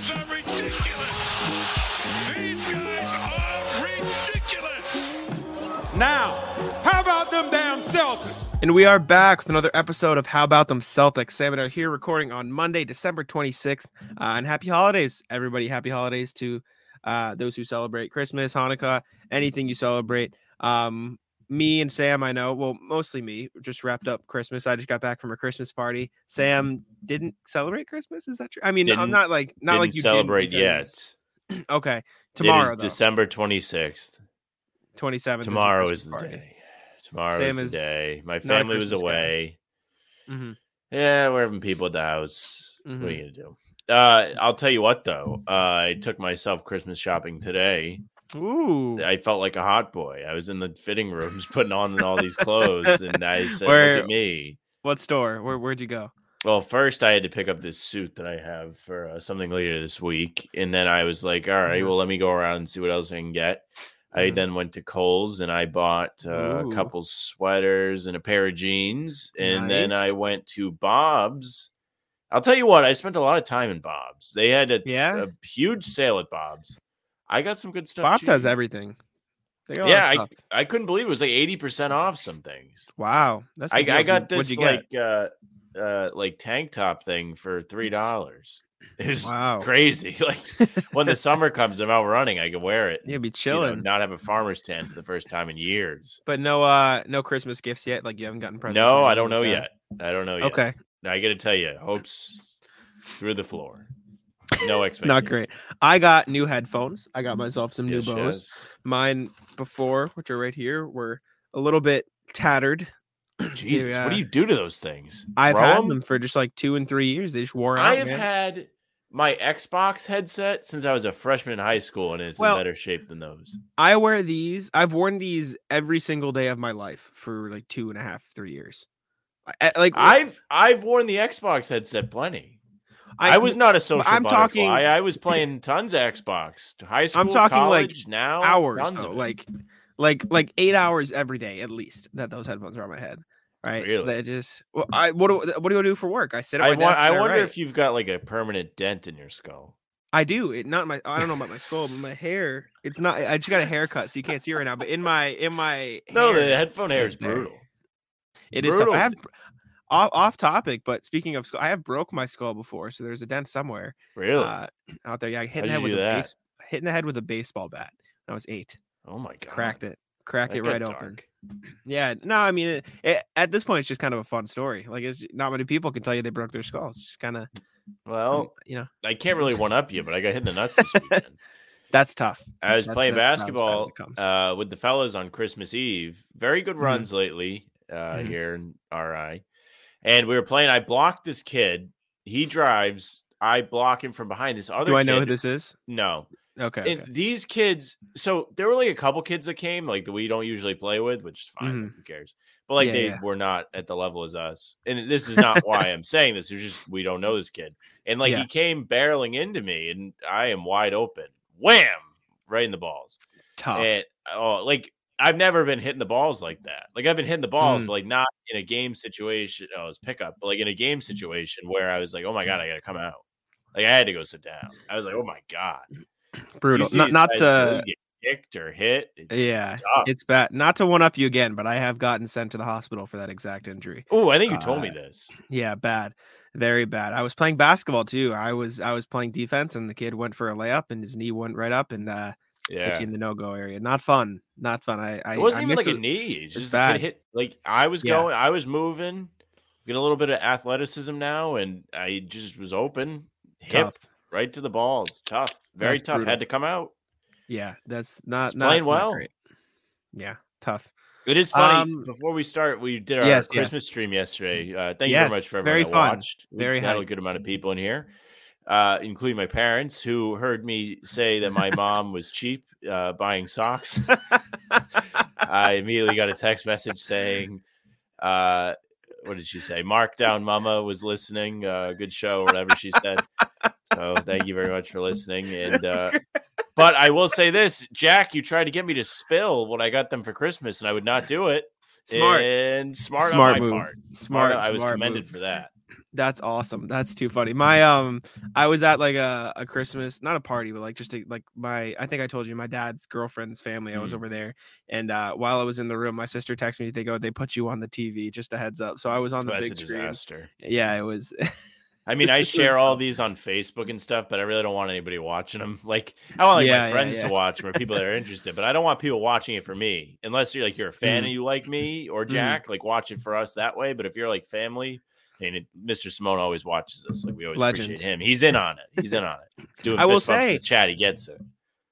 guys are ridiculous. These guys are ridiculous. Now, how about them damn Celtics? And we are back with another episode of How About Them Celtics. Sam and I are here recording on Monday, December 26th. Uh, and happy holidays, everybody. Happy holidays to uh, those who celebrate Christmas, Hanukkah, anything you celebrate. Um, me and Sam, I know, well, mostly me, just wrapped up Christmas. I just got back from a Christmas party. Sam didn't celebrate Christmas. Is that true? I mean, I'm Didn't- not like, not like you celebrate didn't because- yet. Okay. Tomorrow, is December 26th. 27th. Tomorrow Christmas is the party. day. Tomorrow Same is the day. My family was away. Mhm. Yeah, we're having people at the house. What are Mhm. you gonna do? Uh, I'll tell you what though. Uh, I took myself Christmas shopping today. Ooh. I felt like a hot boy. I was in the fitting rooms putting on all these clothes, and I said, Where- "Look at me." What store? Where, where'd you go? Well, first I had to pick up this suit that I have for uh, something later this week, and then I was like, "All right, Mhm. well, let me go around and see what else I can get." I Mhm. then went to Kohl's and I bought uh, a couple sweaters and a pair of jeans, and then I went to Bob's. I'll tell you what, I spent a lot of time in Bob's. They had a, Yeah. a huge sale at Bob's. I got some good stuff. Bob's has everything. They got Yeah, I. I couldn't believe it was like eighty percent off some things. Wow, that's I, I got this get? like uh uh like tank top thing for three dollars. It was Wow. crazy. Like when the summer comes, I'm out running, I can wear it. You'll be you know, chilling, not have a farmer's tan for the first time in years. but no, uh, no Christmas gifts yet. Like you haven't gotten presents. No, I don't know yet. I don't know yet. Okay, Now, I got to tell you, hopes through the floor. No expectation. not great. I got new headphones. I got myself some Yes, new Bose. yes. Mine before, which are right here, were a little bit tattered. Jesus, what uh, do you do to those things? I've Throw had 'em? them for just like two and three years. They just wore out. I have man. had my Xbox headset since I was a freshman in high school, and it's Well- in better shape than those. I wear these. I've worn these every single day of my life for like two and a half, three years. I- like I've I've worn the Xbox headset plenty. I, was not a social I'm butterfly. talking- I was playing tons of Xbox. to High school, I'm talking, like, now hours though, like like like eight hours every day at least that those headphones are on my head. Right? Really? They just well, I what do what do I do for work? I sit at I, wa-. I wonder write. if you've got like a permanent dent in your skull. I do. It not my I don't know about my skull, but my hair. It's not. I just got a haircut, so you can't see it right now. But in my in my No, the headphone hair is brutal. it is tough. brutal. I have off, off topic, but speaking of skull, I have broke my skull before, so there's a dent somewhere Really? uh, out there. Yeah, I hit the head with a base, hit in the head with a baseball bat. When I was eight. oh my god. Cracked it. Cracked That it right open. Yeah, no, I mean, it, it, at this point, it's just kind of a fun story. Like, it's not many people can tell you they broke their skulls. Kind of, Well, you know, I can't really one up you, but I got hit in the nuts this weekend. that's tough. I was That's- playing that's about as bad as basketball uh, with the fellas on Christmas Eve. Very good Mhm. runs lately uh, Mhm. here in RI. And we were playing. I blocked this kid. He drives. I block him from behind. This other Do I know who this is? No. Okay. And okay. these kids, so there were like a couple kids that came, like that we don't usually play with, which is fine. like, who cares? But like Mm-hmm. Yeah, they yeah. were not at the level as us. And this is not why I'm saying this. It's just we don't know this kid. And like Yeah. he came barreling into me, and I am wide open. Wham! Right in the balls. Tough. And oh, like I've never been hitting the balls like that. Like I've been hitting the balls, Mm. but like not in a game situation. Oh, it was pickup, but like in a game situation where I was like, oh my god, I gotta come out. Like I had to go sit down. I was like, oh my god, Brutal. Not not to. really get kicked or hit. It's, Yeah, it's. It's bad. Not to one up you again, but I have gotten sent to the hospital for that exact injury. Oh, I think you told me uh, this. Yeah, bad. Very bad. I was playing basketball too. I was I was playing defense and the kid went for a layup and his knee went right up and uh Yeah, in the no go area. Not fun. Not fun. I I it wasn't I even like a knee. It's it's just bad. hit. Like I was Yeah. going, I was moving, get a little bit of athleticism now, and I just was open, hip Tough. right to the balls. Tough, very That's tough. brutal. Had to come out. Yeah, that's not It's not, playing well. great. Yeah, tough. It is funny. Um, Before we start, we did our yes, yes. Christmas stream yesterday. Uh, thank you very much for very everyone that fun. watched. We Very had a good amount of people in here, uh, including my parents, who heard me say that my mom was cheap uh, buying socks. I immediately got a text message saying, uh, "What did she say? Markdown Mama was listening. Uh, good show, or whatever she said." So thank you very much for listening. And uh, but I will say this, Jack, you tried to get me to spill what I got them for Christmas, and I would not do it. Smart. and smart, Smart on my move. part. Smart. I was smart commended move. for that. That's awesome. That's too funny. My um, I was at like a, a Christmas, not a party, but like just a, like my. I think I told you my dad's girlfriend's family. I was Mm. over there, and uh, while I was in the room, my sister texted me. They go, they put you on the TV. Just a heads up. So I was on the That's big a screen. disaster. Yeah, it was. I mean, I share all these on Facebook and stuff, but I really don't want anybody watching them. Like, I want like Yeah, my friends yeah. to watch or people that are interested, but I don't want people watching it for me. Unless you're like you're a fan Mhm. and you like me or Mhm. Jack, like watch it for us that way. But if you're like family, and it, Mr. Simone always watches us, like we always Legend. appreciate him. He's in on it. He's in on it. He's doing I will say- the chat. He gets it.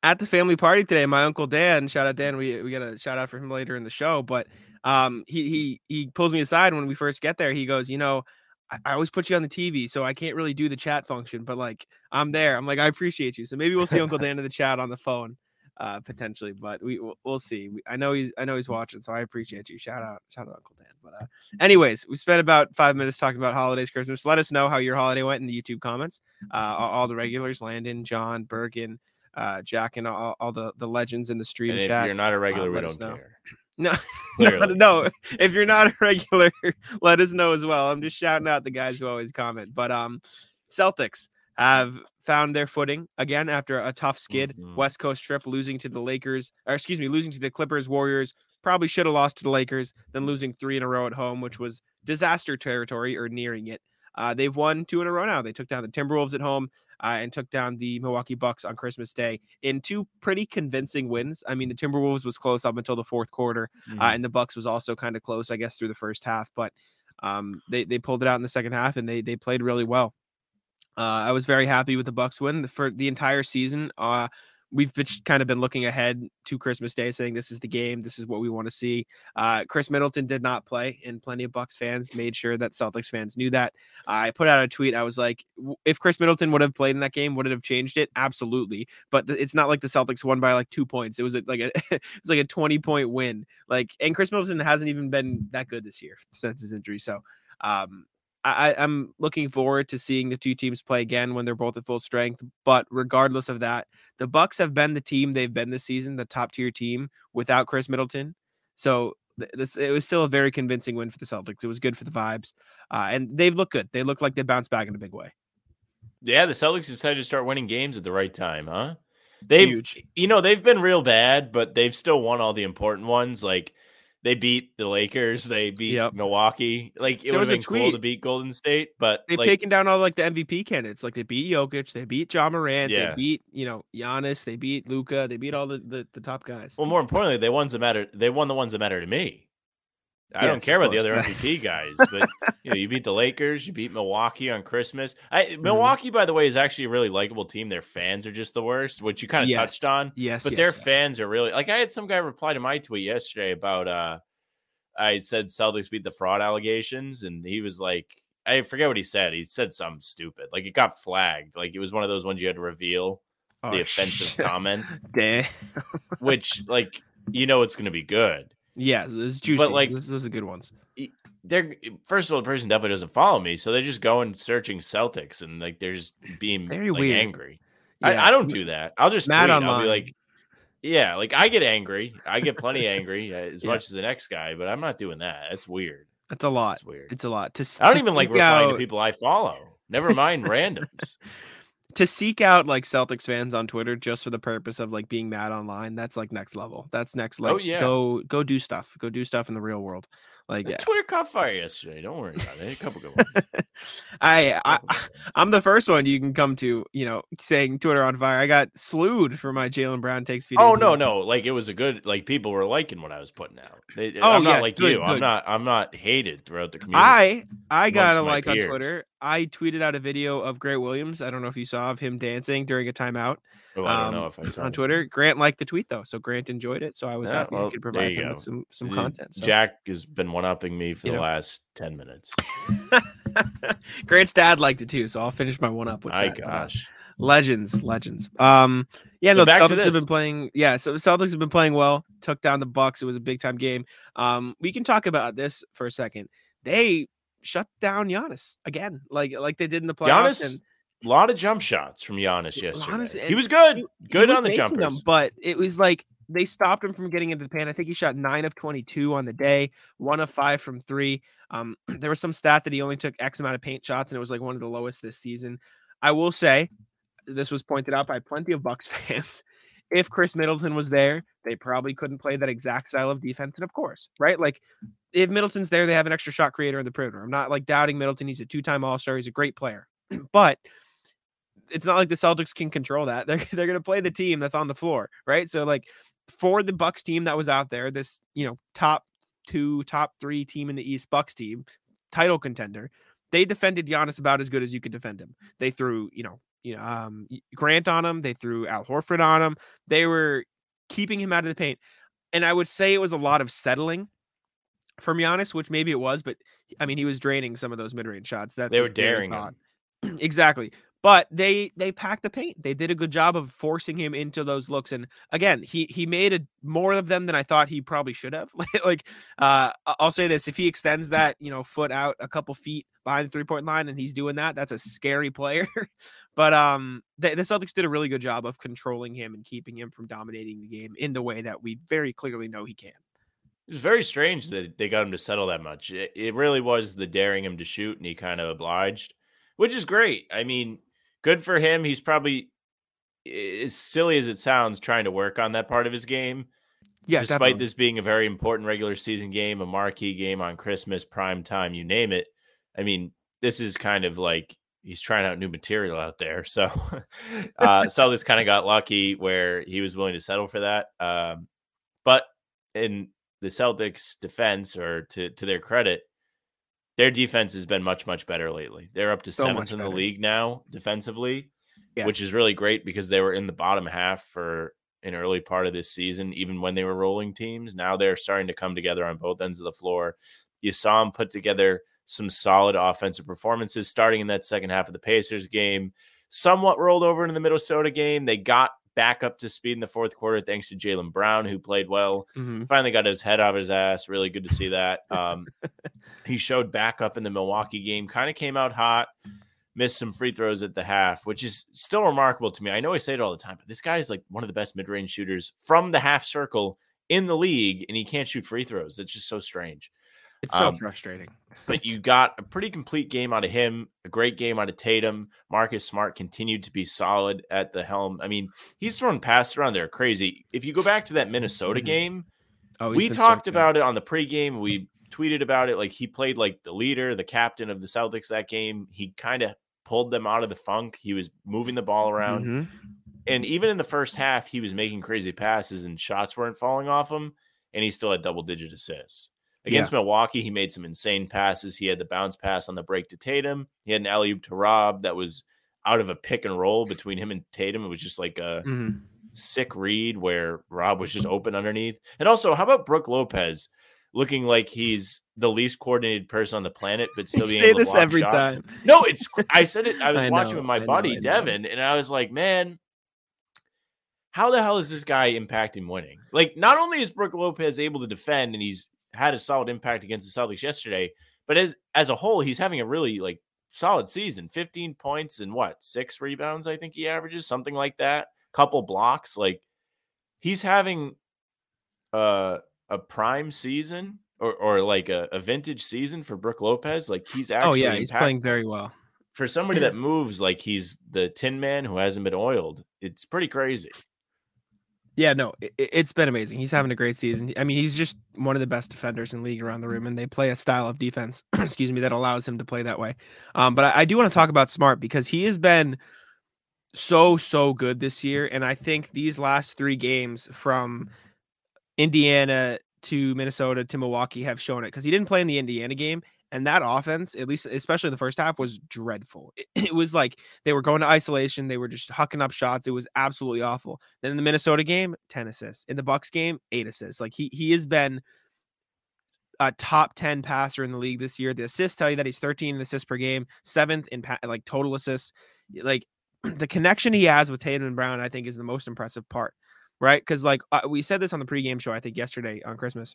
at the family party today, my uncle Dan, shout out Dan, we we got a shout out for him later in the show, but um he he he pulls me aside when we first get there. He goes, you know, I, I always put you on the TV, so I can't really do the chat function, but like I'm there. I'm like, I appreciate you. So maybe we'll see Uncle Dan in the chat on the phone, uh, potentially, but we we'll, see. We, I know he's I know he's watching, so I appreciate you. Shout out, shout out Uncle Dan. But uh, anyways, we spent about five minutes talking about holidays, Christmas. Let us know how your holiday went in the YouTube comments. Uh, all, the regulars, Landon, John, Bergen, uh, Jack, and all, all the the legends in the stream And if you're not a regular, we don't know. care. No, no, no. If you're not a regular, let us know as well. I'm just shouting out the guys who always comment. But um, Celtics have found their footing again after a tough skid. Mhm. West Coast trip, losing to the Lakers, or excuse me, losing to the Clippers, Warriors. Probably should have lost to the Lakers, then losing three in a row at home, which was disaster territory or nearing it. Uh, they've won two in a row now. They took down the Timberwolves at home uh, and took down the Milwaukee Bucks on Christmas Day in two pretty convincing wins. I mean, the Timberwolves was close up until the fourth quarter, uh, Mhm. and the Bucks was also kind of close, I guess, through the first half. But um, they they pulled it out in the second half, and they they played really well. Uh, I was very happy with the Bucks win for the entire season. Uh, we've been, kind of been looking ahead to Christmas Day, saying this is the game, this is what we want to see. Uh, Khris Middleton did not play, and plenty of Bucks fans made sure that Celtics fans knew that. I put out a tweet. I was like, if Khris Middleton would have played in that game, would it have changed it? Absolutely. But it's not like the Celtics won by like two points. It was a, like a it was like a twenty point win. Like, and Khris Middleton hasn't even been that good this year since his injury. So, um, I, I'm looking forward to seeing the two teams play again when they're both at full strength. But regardless of that, the Bucks have been the team they've been this season, the top tier team without Khris Middleton. So this it was still a very convincing win for the Celtics. It was good for the vibes, uh, and they've looked good. They look like they bounced back in a big way. Yeah, the Celtics decided to start winning games at the right time, huh? They've Huge. you know, they've been real bad, but they've still won all the important ones. Like they beat the Lakers, they beat Yep. Milwaukee. Like it was been cool to beat Golden State, but They've like, taken down all like the MVP candidates. Like they beat Jokic, they beat Ja Morant, Yeah. they beat you know Giannis, they beat Luka, they beat all the the, the top guys. well, more importantly, they won the matter. They won the ones that matter to me. I Yes, don't care about the other MVP guys, but you know, you beat the Lakers, you beat Milwaukee on Christmas. I, Mm-hmm. Milwaukee, by the way, is actually a really likable team. Their fans are just the worst, which you kind of Yes. touched on. yes, but yes, their fans are really like I had some guy reply to my tweet yesterday about uh I said Celtics beat the fraud allegations and he was like I forget what he said. He said something stupid. Like it got flagged. Like it was one of those ones you had to reveal Oh, the offensive shit. comment, which like you know it's gonna be good. Yeah, this is juicy. But like- this, those are good ones. They're first of all, the person definitely doesn't follow me, so they're just going searching Celtics and like they're just being Very like, weird. angry. Yeah. I, I don't do that. I'll just Mad tweet. I'll be like, yeah, like I get angry. I get plenty angry uh, as Yeah. much as the next guy, but I'm not doing that. That's weird. That's a lot. That's weird. It's a lot to. I don't even like replying out- to people I follow. Never mind randoms. to seek out like Celtics fans on Twitter just for the purpose of like being mad online. That's like next level. That's next. Oh, like, Oh, yeah. go go do stuff. Go do stuff in the real world. Like. Twitter caught fire yesterday. Don't worry about it. A couple good ones. I, I good. I'm the first one you can come to. You know, saying Twitter on fire. I got slewed for my Jaylen Brown takes. few Oh no, ago. no! Like it was a good. Like people were liking what I was putting out. They, Oh, I'm not yes, like good, you. I'm not. I'm not hated throughout the community. I I got a like on. Twitter. I tweeted out a video of Grant Williams. I don't know if you saw of him dancing during a timeout Oh, I don't know um, if I saw on this. Twitter. Grant liked the tweet though, so Grant enjoyed it. So I was Yeah, happy well, I could provide him go. with some some content. So. Jack has been one upping me for You the know. last ten minutes. Grant's dad liked it too, so I'll finish my one up with My that. uh, gosh. legends, legends. Um, yeah, no, to Celtics have been playing. Yeah, so Celtics have been playing well. Took down the Bucks. It was a big time game. Um, we can talk about this for a second. They shut down Giannis again, like like they did in the playoffs. Giannis, and a lot of jump shots from Giannis yesterday. Giannis- he was good. good was on the jumpers. them, but it was like they stopped him from getting into the pan. I think he shot nine of twenty-two on the day, one of five from three. Um, there was some stat that he only took X amount of paint shots, and it was like one of the lowest this season. I will say, this was pointed out by plenty of Bucks fans. If Khris Middleton was there, they probably couldn't play that exact style of defense. And of course, right? Like if Middleton's there, they have an extra shot creator in the perimeter. I'm not like doubting Middleton. He's a two-time All-Star. He's a great player, but it's not like the Celtics can control that. They're they're gonna play the team that's on the floor, right? So like for the Bucks team that was out there, this you know top two, top three team in the East Bucks team, title contender, they defended Giannis about as good as you could defend him. They threw you know you know um, Grant on him. They threw Al Horford on him. They were keeping him out of the paint, and I would say it was a lot of settling from Giannis, which maybe it was, but I mean he was draining some of those mid range shots. That they were daring exactly but they they packed the paint. They did a good job of forcing him into those looks. And again, he he made a, more of them than I thought he probably should have. like uh, I'll say this: if he extends that you know foot out a couple feet behind the three point line, and he's doing that, that's a scary player. but um, the, the Celtics did a really good job of controlling him and keeping him from dominating the game in the way that we very clearly know he can. It was very strange that they got him to settle that much. It, it really was the daring him to shoot, and he kind of obliged, which is great. I mean, good for him. He's probably as silly as it sounds trying to work on that part of his game. Yeah, despite definitely. this being a very important regular season game, a marquee game on Christmas, prime time, you name it. I mean, this is kind of like he's trying out new material out there. So uh Celtics kind of got lucky where he was willing to settle for that. Um, but in the Celtics defense or to to their credit, their defense has been much much better lately. They're up to so seventh in the league now defensively, yes. which is really great because they were in the bottom half for an early part of this season, even when they were rolling teams. Now they're starting to come together on both ends of the floor. You saw them put together some solid offensive performances starting in that second half of the Pacers game. Somewhat rolled over into the Minnesota game. They got back up to speed in the fourth quarter thanks to Jaylen Brown, who played well. Mm-hmm. Finally got his head out of his ass. Really good to see that. Um, he showed back up in the Milwaukee game, kind of came out hot, missed some free throws at the half, which is still remarkable to me. I know I say it all the time, but this guy is like one of the best mid range shooters from the half circle in the league, and he can't shoot free throws. It's just so strange. It's so um, frustrating. but you got a pretty complete game out of him, a great game out of Tatum. Marcus Smart continued to be solid at the helm. I mean, he's throwing passes around there crazy. If you go back to that Minnesota mm-hmm. game, oh, we talked so about it on the pregame. We tweeted about it. Like he played like the leader, the captain of the Celtics that game. He kind of pulled them out of the funk. He was moving the ball around. Mm-hmm. And even in the first half, he was making crazy passes and shots weren't falling off him. And he still had double digit assists. Against yeah. Milwaukee, he made some insane passes. He had the bounce pass on the break to Tatum. He had an alley oop to Rob that was out of a pick and roll between him and Tatum. It was just like a mm-hmm. sick read where Rob was just open underneath. And also, how about Brook Lopez looking like he's the least coordinated person on the planet, but still being able to say this every shots? time? No, it's I said it. I was I watching know, with my I buddy know, Devin, and I was like, man. How the hell is this guy impacting winning? Like, not only is Brook Lopez able to defend and he's had a solid impact against the Celtics yesterday. But as as a whole, he's having a really like solid season. 15 points and what six rebounds, I think he averages, something like that. Couple blocks. Like he's having uh, a prime season or, or like a, a vintage season for Brook Lopez. Like he's actually Oh yeah, he's playing very well. For somebody that moves like he's the tin man who hasn't been oiled, it's pretty crazy. Yeah, no, it, has been amazing. He's having a great season. I mean, he's just one of the best defenders in league around the rim, and they play a style of defense, excuse me, that allows him to play that way. Um, but I, I do want to talk about Smart because he has been so so good this year, and I think these last three games from Indiana to Minnesota to Milwaukee have shown it because he didn't play in the Indiana game, and that offense, at least especially the first half, was dreadful. It, it, was like they were going to isolation, they were just hucking up shots. It was absolutely awful. Then in the Minnesota game, 10 assists. In the Bucks game, eight assists. Like he he has been a top 10 passer in the league this year. The assists tell you that he's 13 assists per game, seventh in pa- like total assists. Like the connection he has with Tatum and Brown, I think, is the most impressive part, right? Because like uh, we said this on the pregame show, I think yesterday on Christmas.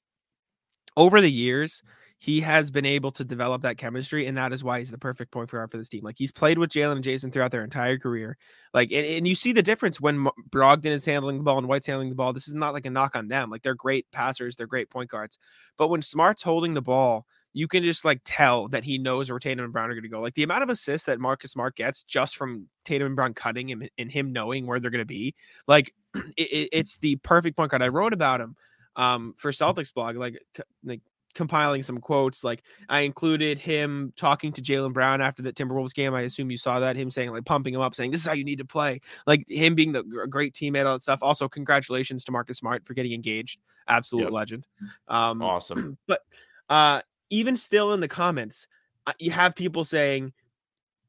Over the years, he has been able to develop that chemistry, and that is why he's the perfect point guard for this team. Like he's played with Jaylen and Jayson throughout their entire career. Like, and, and, you see the difference when Brogdon is handling the ball and White's handling the ball. This is not like a knock on them. Like they're great passers, they're great point guards. But when Smart's holding the ball, you can just like tell that he knows where Tatum and Brown are going to go. Like the amount of assists that Marcus Smart gets just from Tatum and Brown cutting him and him knowing where they're going to be, like it, it, it's the perfect point guard. I wrote about him um for Celtics blog, like like compiling some quotes. Like I included him talking to Jaylen Brown after the Timberwolves game. I assume you saw that him saying like pumping him up, saying this is how you need to play. Like him being the great teammate, all that stuff. Also, congratulations to Marcus Smart for getting engaged. Absolute yep. legend. Um, awesome. But uh, even still in the comments, uh, you have people saying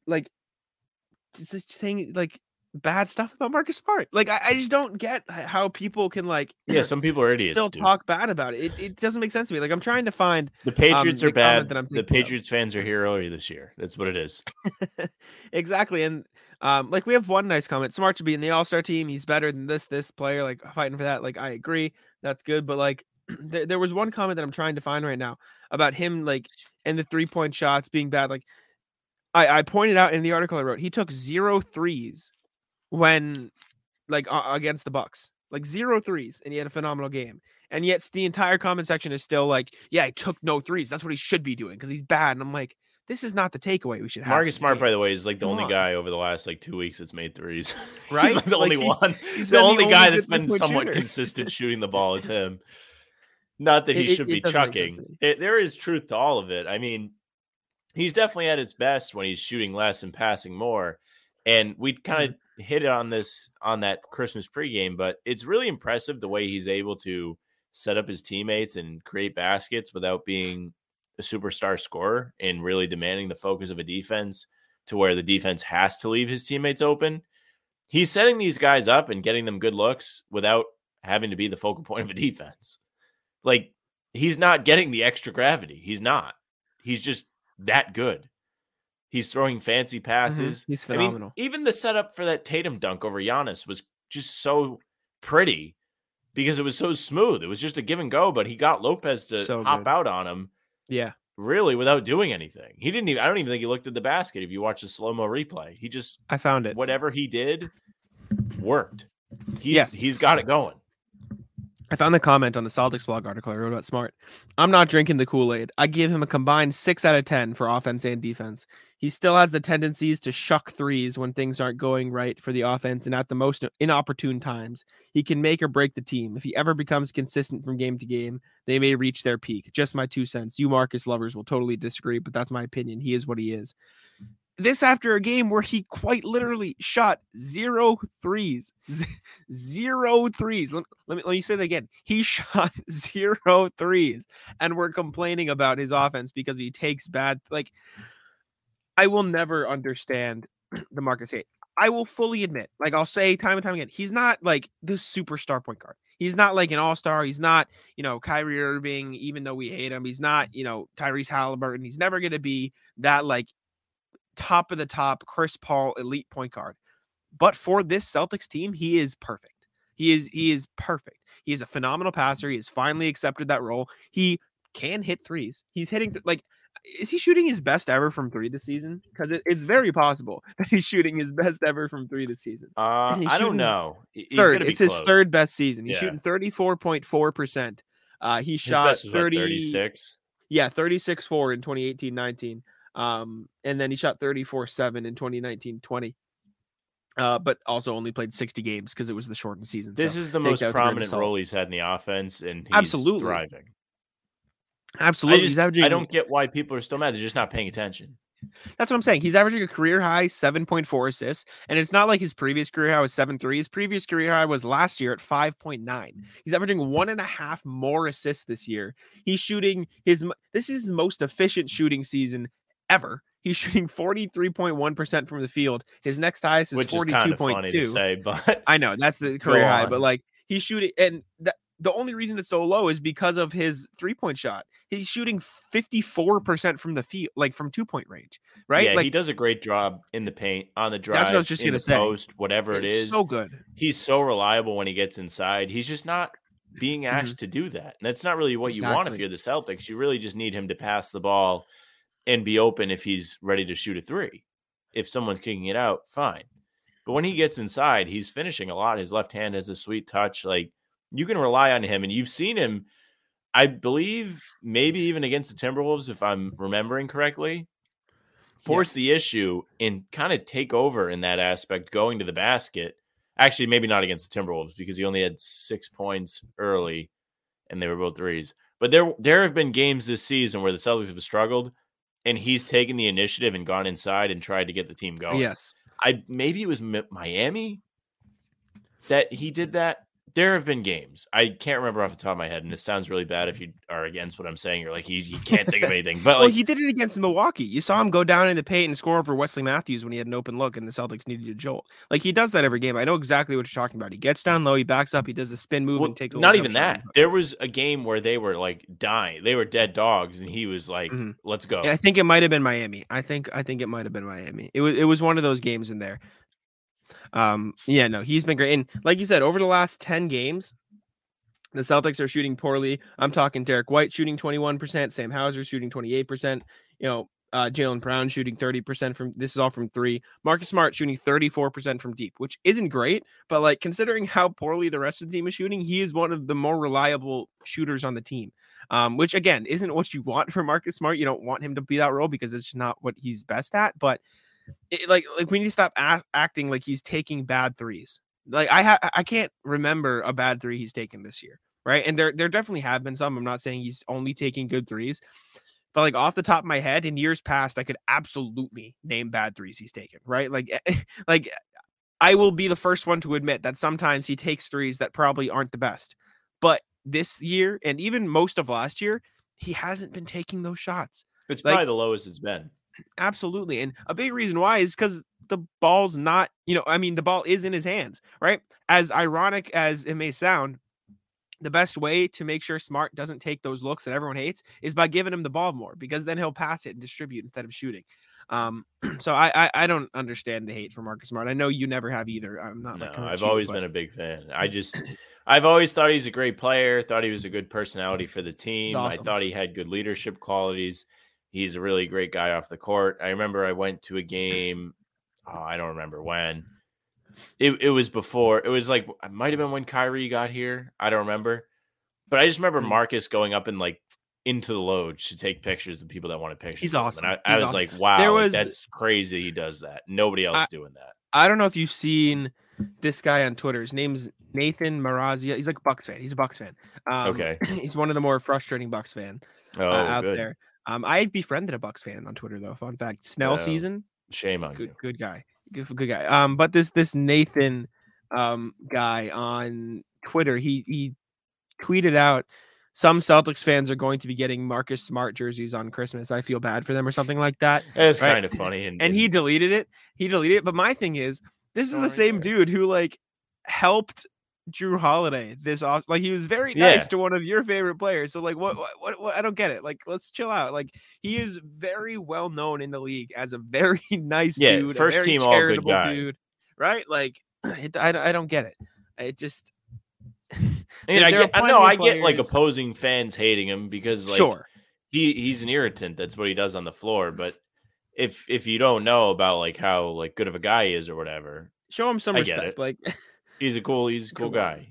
like saying like bad stuff about Marcus Smart. Like I, I, just don't get how people can like yeah, some people are idiots. Still dude. talk bad about it. it. It doesn't make sense to me. Like I'm trying to find the Patriots um, are the bad. That I'm the Patriots of. fans are here early this year. That's what it is. exactly, and um, like we have one nice comment. Smart to be in the All Star team. He's better than this this player. Like fighting for that. Like I agree, that's good. But like there, there was one comment that I'm trying to find right now about him like and the three point shots being bad. Like I, I pointed out in the article I wrote, he took zero threes when like uh, against the Bucks. Like zero threes, and he had a phenomenal game. And yet the entire comment section is still like, yeah, he took no threes. That's what he should be doing because he's bad. And I'm like, this is not the takeaway we should have. Marcus Smart, by the way, is like the Come only on. guy over the last like two weeks that's made threes. Right? he's like the like only he, one. He's the only, the guy that's been somewhat shooter. consistent shooting the ball is him. Not that he it, should it, be it chucking. there is truth to all of it. I mean, he's definitely at his best when he's shooting less and passing more. And we kind of mm-hmm. Hit it on this on that Christmas pregame, but it's really impressive the way he's able to set up his teammates and create baskets without being a superstar scorer and really demanding the focus of a defense to where the defense has to leave his teammates open. He's setting these guys up and getting them good looks without having to be the focal point of a defense. Like he's not getting the extra gravity. He's not. He's just that good. He's throwing fancy mm-hmm. passes. Mm-hmm. He's phenomenal. I mean, even the setup for that Tatum dunk over Giannis was just so pretty because it was so smooth. It was just a give and go, but he got Lopez to so hop good. out on him. Yeah. Really without doing anything. He didn't even I don't even think he looked at the basket if you watch the slow-mo replay. He just I found it. Whatever he did worked. He's yes. he's got it going. I found the comment on the Celtics blog article I wrote about Smart. I'm not drinking the Kool Aid. I give him a combined six out of 10 for offense and defense. He still has the tendencies to shuck threes when things aren't going right for the offense and at the most inopportune times. He can make or break the team. If he ever becomes consistent from game to game, they may reach their peak. Just my two cents. You Marcus lovers will totally disagree, but that's my opinion. He is what he is this after a game where he quite literally shot zero threes, zero threes. Let, let, me let me say that again. He shot zero threes, and we're complaining about his offense because he takes bad. Like, I will never understand the Marcus Hate. I will fully admit, like I'll say time and time again, he's not like the superstar point guard. He's not like an all star. He's not, you know, Kyrie Irving, even though we hate him. He's not, you know, Tyrese Halliburton. He's never going to be that like top of the top Chris Paul elite point guard. But for this Celtics team, he is perfect. He is he is perfect. He is a phenomenal passer. He has finally accepted that role. He can hit threes. He's hitting th- like is he shooting his best ever from three this season? Because it, it's very possible that he's shooting his best ever from three this season. Uh, I don't know. Third. It's close. his third best season. He's yeah. shooting thirty four point four percent. Uh, he shot 30, 36. Yeah, 36 4 in 2018 19. Um, and then he shot 34 7 in 2019 20. Uh, but also only played 60 games because it was the shortened season. This so is the most prominent role he's had in the offense, and he's Absolutely. thriving. Absolutely. I, just, averaging... I don't get why people are still mad. They're just not paying attention. That's what I'm saying. He's averaging a career high 7.4 assists, and it's not like his previous career high was 7.3. His previous career high was last year at 5.9. He's averaging one and a half more assists this year. He's shooting his this is his most efficient shooting season ever. He's shooting 43.1% from the field. His next highest is 42.2. Say, but I know that's the career high, but like he's shooting and that the only reason it's so low is because of his three point shot. He's shooting 54% from the field, like from two point range, right? Yeah, like, he does a great job in the paint, on the drive. That's what I was just gonna say. Post, whatever it's it is. So good. He's so reliable when he gets inside. He's just not being mm-hmm. asked mm-hmm. to do that. And that's not really what exactly. you want if you're the Celtics. You really just need him to pass the ball and be open if he's ready to shoot a three. If someone's kicking it out, fine. But when he gets inside, he's finishing a lot. His left hand has a sweet touch. Like you can rely on him, and you've seen him. I believe maybe even against the Timberwolves, if I'm remembering correctly, force the issue and kind of take over in that aspect, going to the basket. Actually, maybe not against the Timberwolves because he only had six points early, and they were both threes. But there, there have been games this season where the Celtics have struggled, and he's taken the initiative and gone inside and tried to get the team going. Yes. I maybe it was Mi- Miami that he did that. There have been games. I can't remember off the top of my head, and it sounds really bad if you are against what I'm saying. You're like, he, he can't think of anything. But well, like, he did it against Milwaukee. You saw him go down in the paint and score over Wesley Matthews when he had an open look and the Celtics needed a jolt. Like he does that every game. I know exactly what you're talking about. He gets down low, he backs up, he does the spin move well, and take the not even that. There was a game where they were like dying. They were dead dogs, and he was like, Mhm. "Let's go." Yeah, I think it might have been Miami. I think I think it might have been Miami. It was it was one of those games in there. Um, yeah, no, he's been great. And like you said, over the last 10 games, the Celtics are shooting poorly. I'm talking Derrick White shooting 21%, Sam Hauser shooting 28%, you know, uh, Jaylen Brown shooting 30% from this is all from three. Marcus Smart shooting 34% from deep, which isn't great, but like considering how poorly the rest of the team is shooting, he is one of the more reliable shooters on the team. Um, which again isn't what you want for Marcus Smart. You don't want him to be that role because it's not what he's best at. But it, like, like we need to stop a- acting like he's taking bad threes. Like I ha- I can't remember a bad three he's taken this year, right? And there there definitely have been some. I'm not saying he's only taking good threes, but like off the top of my head, in years past, I could absolutely name bad threes he's taken, right? Like eh, like I will be the first one to admit that sometimes he takes threes that probably aren't the best, but this year and even most of last year, he hasn't been taking those shots. it's like- probably the lowest it's been. Absolutely. And a big reason why is because the ball's not, you know, I mean, the ball is in his hands, right? As ironic as it may sound, the best way to make sure Smart doesn't take those looks that everyone hates is by giving him the ball more because then he'll pass it and distribute instead of shooting. Um, so I, I I don't understand the hate for Marcus Smart. I know you never have either. I'm not No, like I've you, always but been a big fan. I just, I've always thought he's a great player. Thought he was a good personality for the team. awesome. I thought he had good leadership qualities. He's a really great guy off the court. I remember I went to a game. Oh, I don't remember when. It it was before. It was like it might have been when Kyrie got here. I don't remember, but I just remember Hmm. Marcus going up and like into the loge to take pictures of people that wanted pictures. He's awesome. And I, I was awesome. like, wow, There was- that's crazy. He does that. Nobody else I- doing that. I don't know if you've seen this guy on Twitter. His name's Nathan Marazia. He's like a Bucks fan. He's a Bucks fan. Um, Okay. he's one of the more frustrating Bucks fan Oh, uh, out good. there. Um, I befriended a Bucks fan on Twitter though. Fun fact: Snell Wow. season, Shame on good, you. good guy, good, good guy. Um, but this this Nathan um guy on Twitter, he he tweeted out some Celtics fans are going to be getting Marcus Smart jerseys on Christmas. I feel bad for them or something like that. It's right? kind of funny. And, And he deleted it. He deleted it. But my thing is, this is Oh, the same there. dude who like helped Jrue Holiday this off. Like he was very Yeah. nice to one of your favorite players. So like, what, what, what, what? I don't get it. Like, let's chill out. Like he is very well known in the league as a very nice Yeah, dude, a first team all good guy. dude, right? Like, it, I, I don't get it. It just I get, I know I get like opposing fans hating him because like sure. he he's an irritant. That's what he does on the floor. But if if you don't know about like how like good of a guy he is or whatever, Show him some I respect. Like he's a cool he's a cool guy.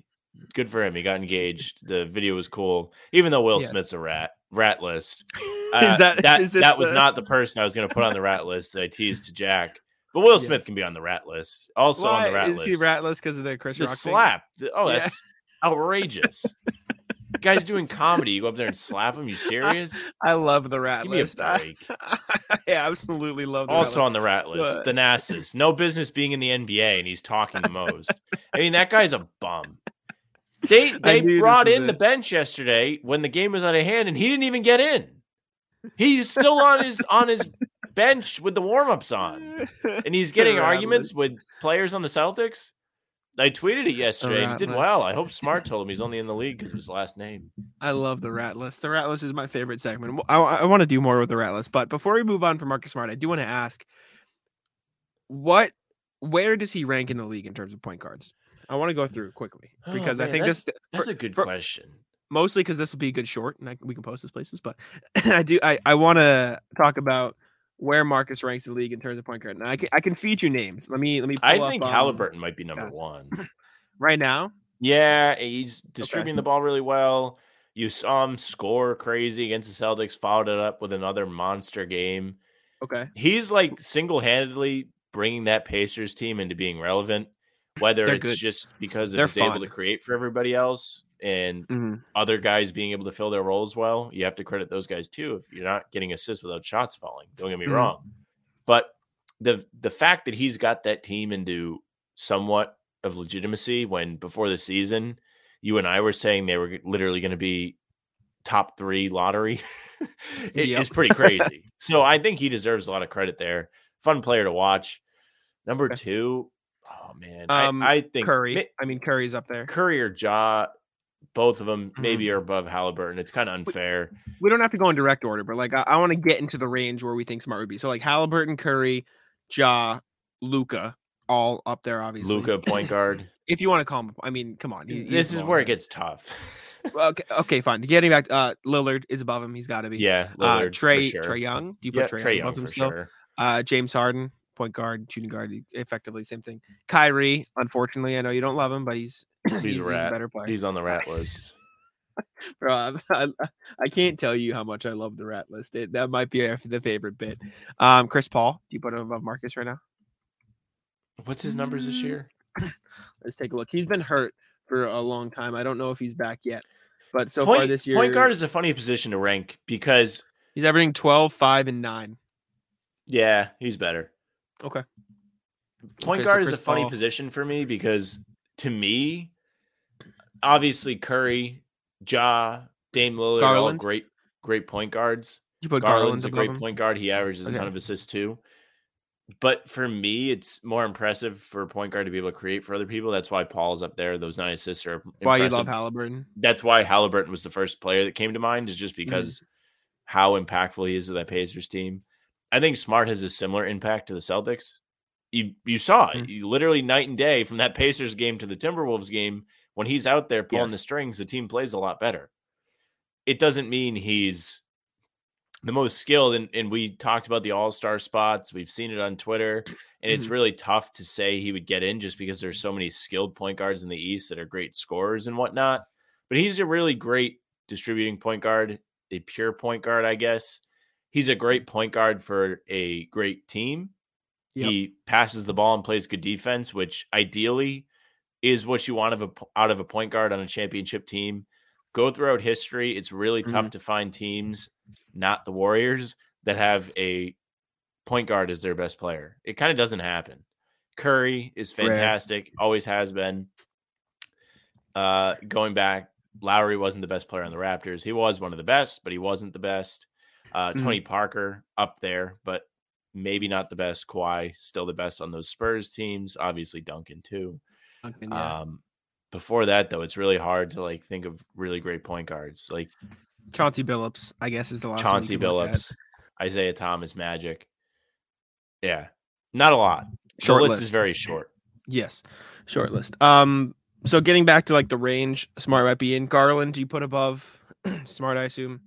Good for him. He got engaged. The video was cool, even though Will Yes. Smith's a rat. Rat list. Uh, is that that is this that was the- not the person I was going to put on the rat list that I teased to Jack. But Will Smith Yes. can be on the rat list. Also on the rat list. is list. he ratless because of the Chris the Rock slap. The- oh, Yeah. that's outrageous. Guy's doing comedy. You go up there and slap him. You serious? I love the rat Give list. I. I absolutely love the Also list. on the rat list, But- the Nassus. No business being in the NBA, and he's talking the most. I mean, that guy's a bum. They they brought in the bench yesterday when the game was out of hand, and he didn't even get in. He's still on his on his bench with the warm ups on, and he's getting arguments with players on the Celtics. I tweeted it yesterday, he did list. well. I hope Smart told him he's only in the league because of his last name. I love the rat list. The rat list is my favorite segment. I, I want to do more with the rat list, but before we move on from Marcus Smart, I do want to ask, what, where does he rank in the league in terms of point guards? I want to go through quickly Oh, because I man, think this That's for- a good for- question. mostly because this will be a good short and I, we can post this places, but I do I, I want to talk about where Marcus ranks the league in terms of point guard. And I can I can feed you names. Let me let me. I think up, um, Halliburton might be number guys. one. right now. Yeah, he's distributing the ball really well. You saw him score crazy against the Celtics, followed it up with another monster game. Okay. He's like single handedly bringing that Pacers team into being relevant, whether They're it's good. just because They're he's able to create for everybody else and Mhm. other guys being able to fill their roles well. You have to credit those guys too if you're not getting assists without shots falling. Don't get me Mhm. wrong. But the the fact that he's got that team into somewhat of legitimacy when before the season you and I were saying they were literally going to be top 3 lottery it Yep. is pretty crazy. so I think he deserves a lot of credit there. Fun player to watch. Number Okay. 2, oh man, Um, I, I think Curry. I mean, Curry's up there. Curry or Ja, both of them Mm-hmm. maybe are above Halliburton. It's kind of unfair. We don't have to go in direct order, but like I, I want to get into the range where we think Smart would be. So like Halliburton, Curry, Ja, Luka, all up there, obviously. Luka point guard. if you want to call him, I mean, come on. he- this is where it gets tough. okay. Okay, fine. Getting back, uh, Lillard is above him. He's got to be. yeah, Uh, Lillard, for Trae sure. Trae Young. Do you put Yeah, Trae, Young Young for still? sure. Uh, James Harden, point guard, shooting guard, effectively same thing. Kyrie, unfortunately, I know you don't love him, but he's He's, a rat. better player. He's on the rat list. Bro, I, I, can't tell you how much I love the rat list. It, that might be the favorite bit. Um, Chris Paul, do you put him above Marcus right now? What's his numbers this Mm, year? Let's take a look. He's been hurt for a long time. I don't know if he's back yet, but so far this year, point guard is a funny position to rank because he's averaging 12, 5, and 9. yeah, he's better. Okay. Point Okay, so guard is a funny Paul- position for me because to me, obviously Curry, Ja, Dame Lillard, all great, great point guards. You put Garland Garland's a great him? point guard. He averages a ton of assists too. But for me, it's more impressive for a point guard to be able to create for other people. That's why Paul's up there. Those nine assists are impressive. Why you love Halliburton? That's why Halliburton was the first player that came to mind, is just mm-hmm. because how impactful he is to that Pacers team. I think Smart has a similar impact to the Celtics. You you saw it. Mhm. You literally night and day from that Pacers game to the Timberwolves game. When he's out there pulling the strings, the team plays a lot better. It doesn't mean he's the most skilled, and, and we talked about the All Star spots. We've seen it on Twitter, and it's Mhm. really tough to say he would get in just because there's so many skilled point guards in the East that are great scorers and whatnot. But he's a really great distributing point guard, a pure point guard, I guess. He's a great point guard for a great team. Yep. He passes the ball and plays good defense, which ideally is what you want of a out of a point guard on a championship team. Go throughout history, it's really tough to find teams, not the Warriors, that have a point guard as their best player. It kind of doesn't happen. Curry is fantastic, always has been. Uh, going back, Lowry wasn't the best player on the Raptors. He was one of the best, but he wasn't the best. Uh, Mhm. Tony Parker up there, but maybe not the best. Kawhi still the best on those Spurs teams. Obviously Duncan too. Duncan, yeah. Um, before that though, it's really hard to like think of really great point guards like Chauncey Billups, I guess, is the last Chauncey. Billups, Isaiah Thomas, Magic. Yeah, not a lot. Short list, list. is very short. Yes, short list. Um, so getting back to like the range, Smart might be in. Garland, do you put above Smart? I assume.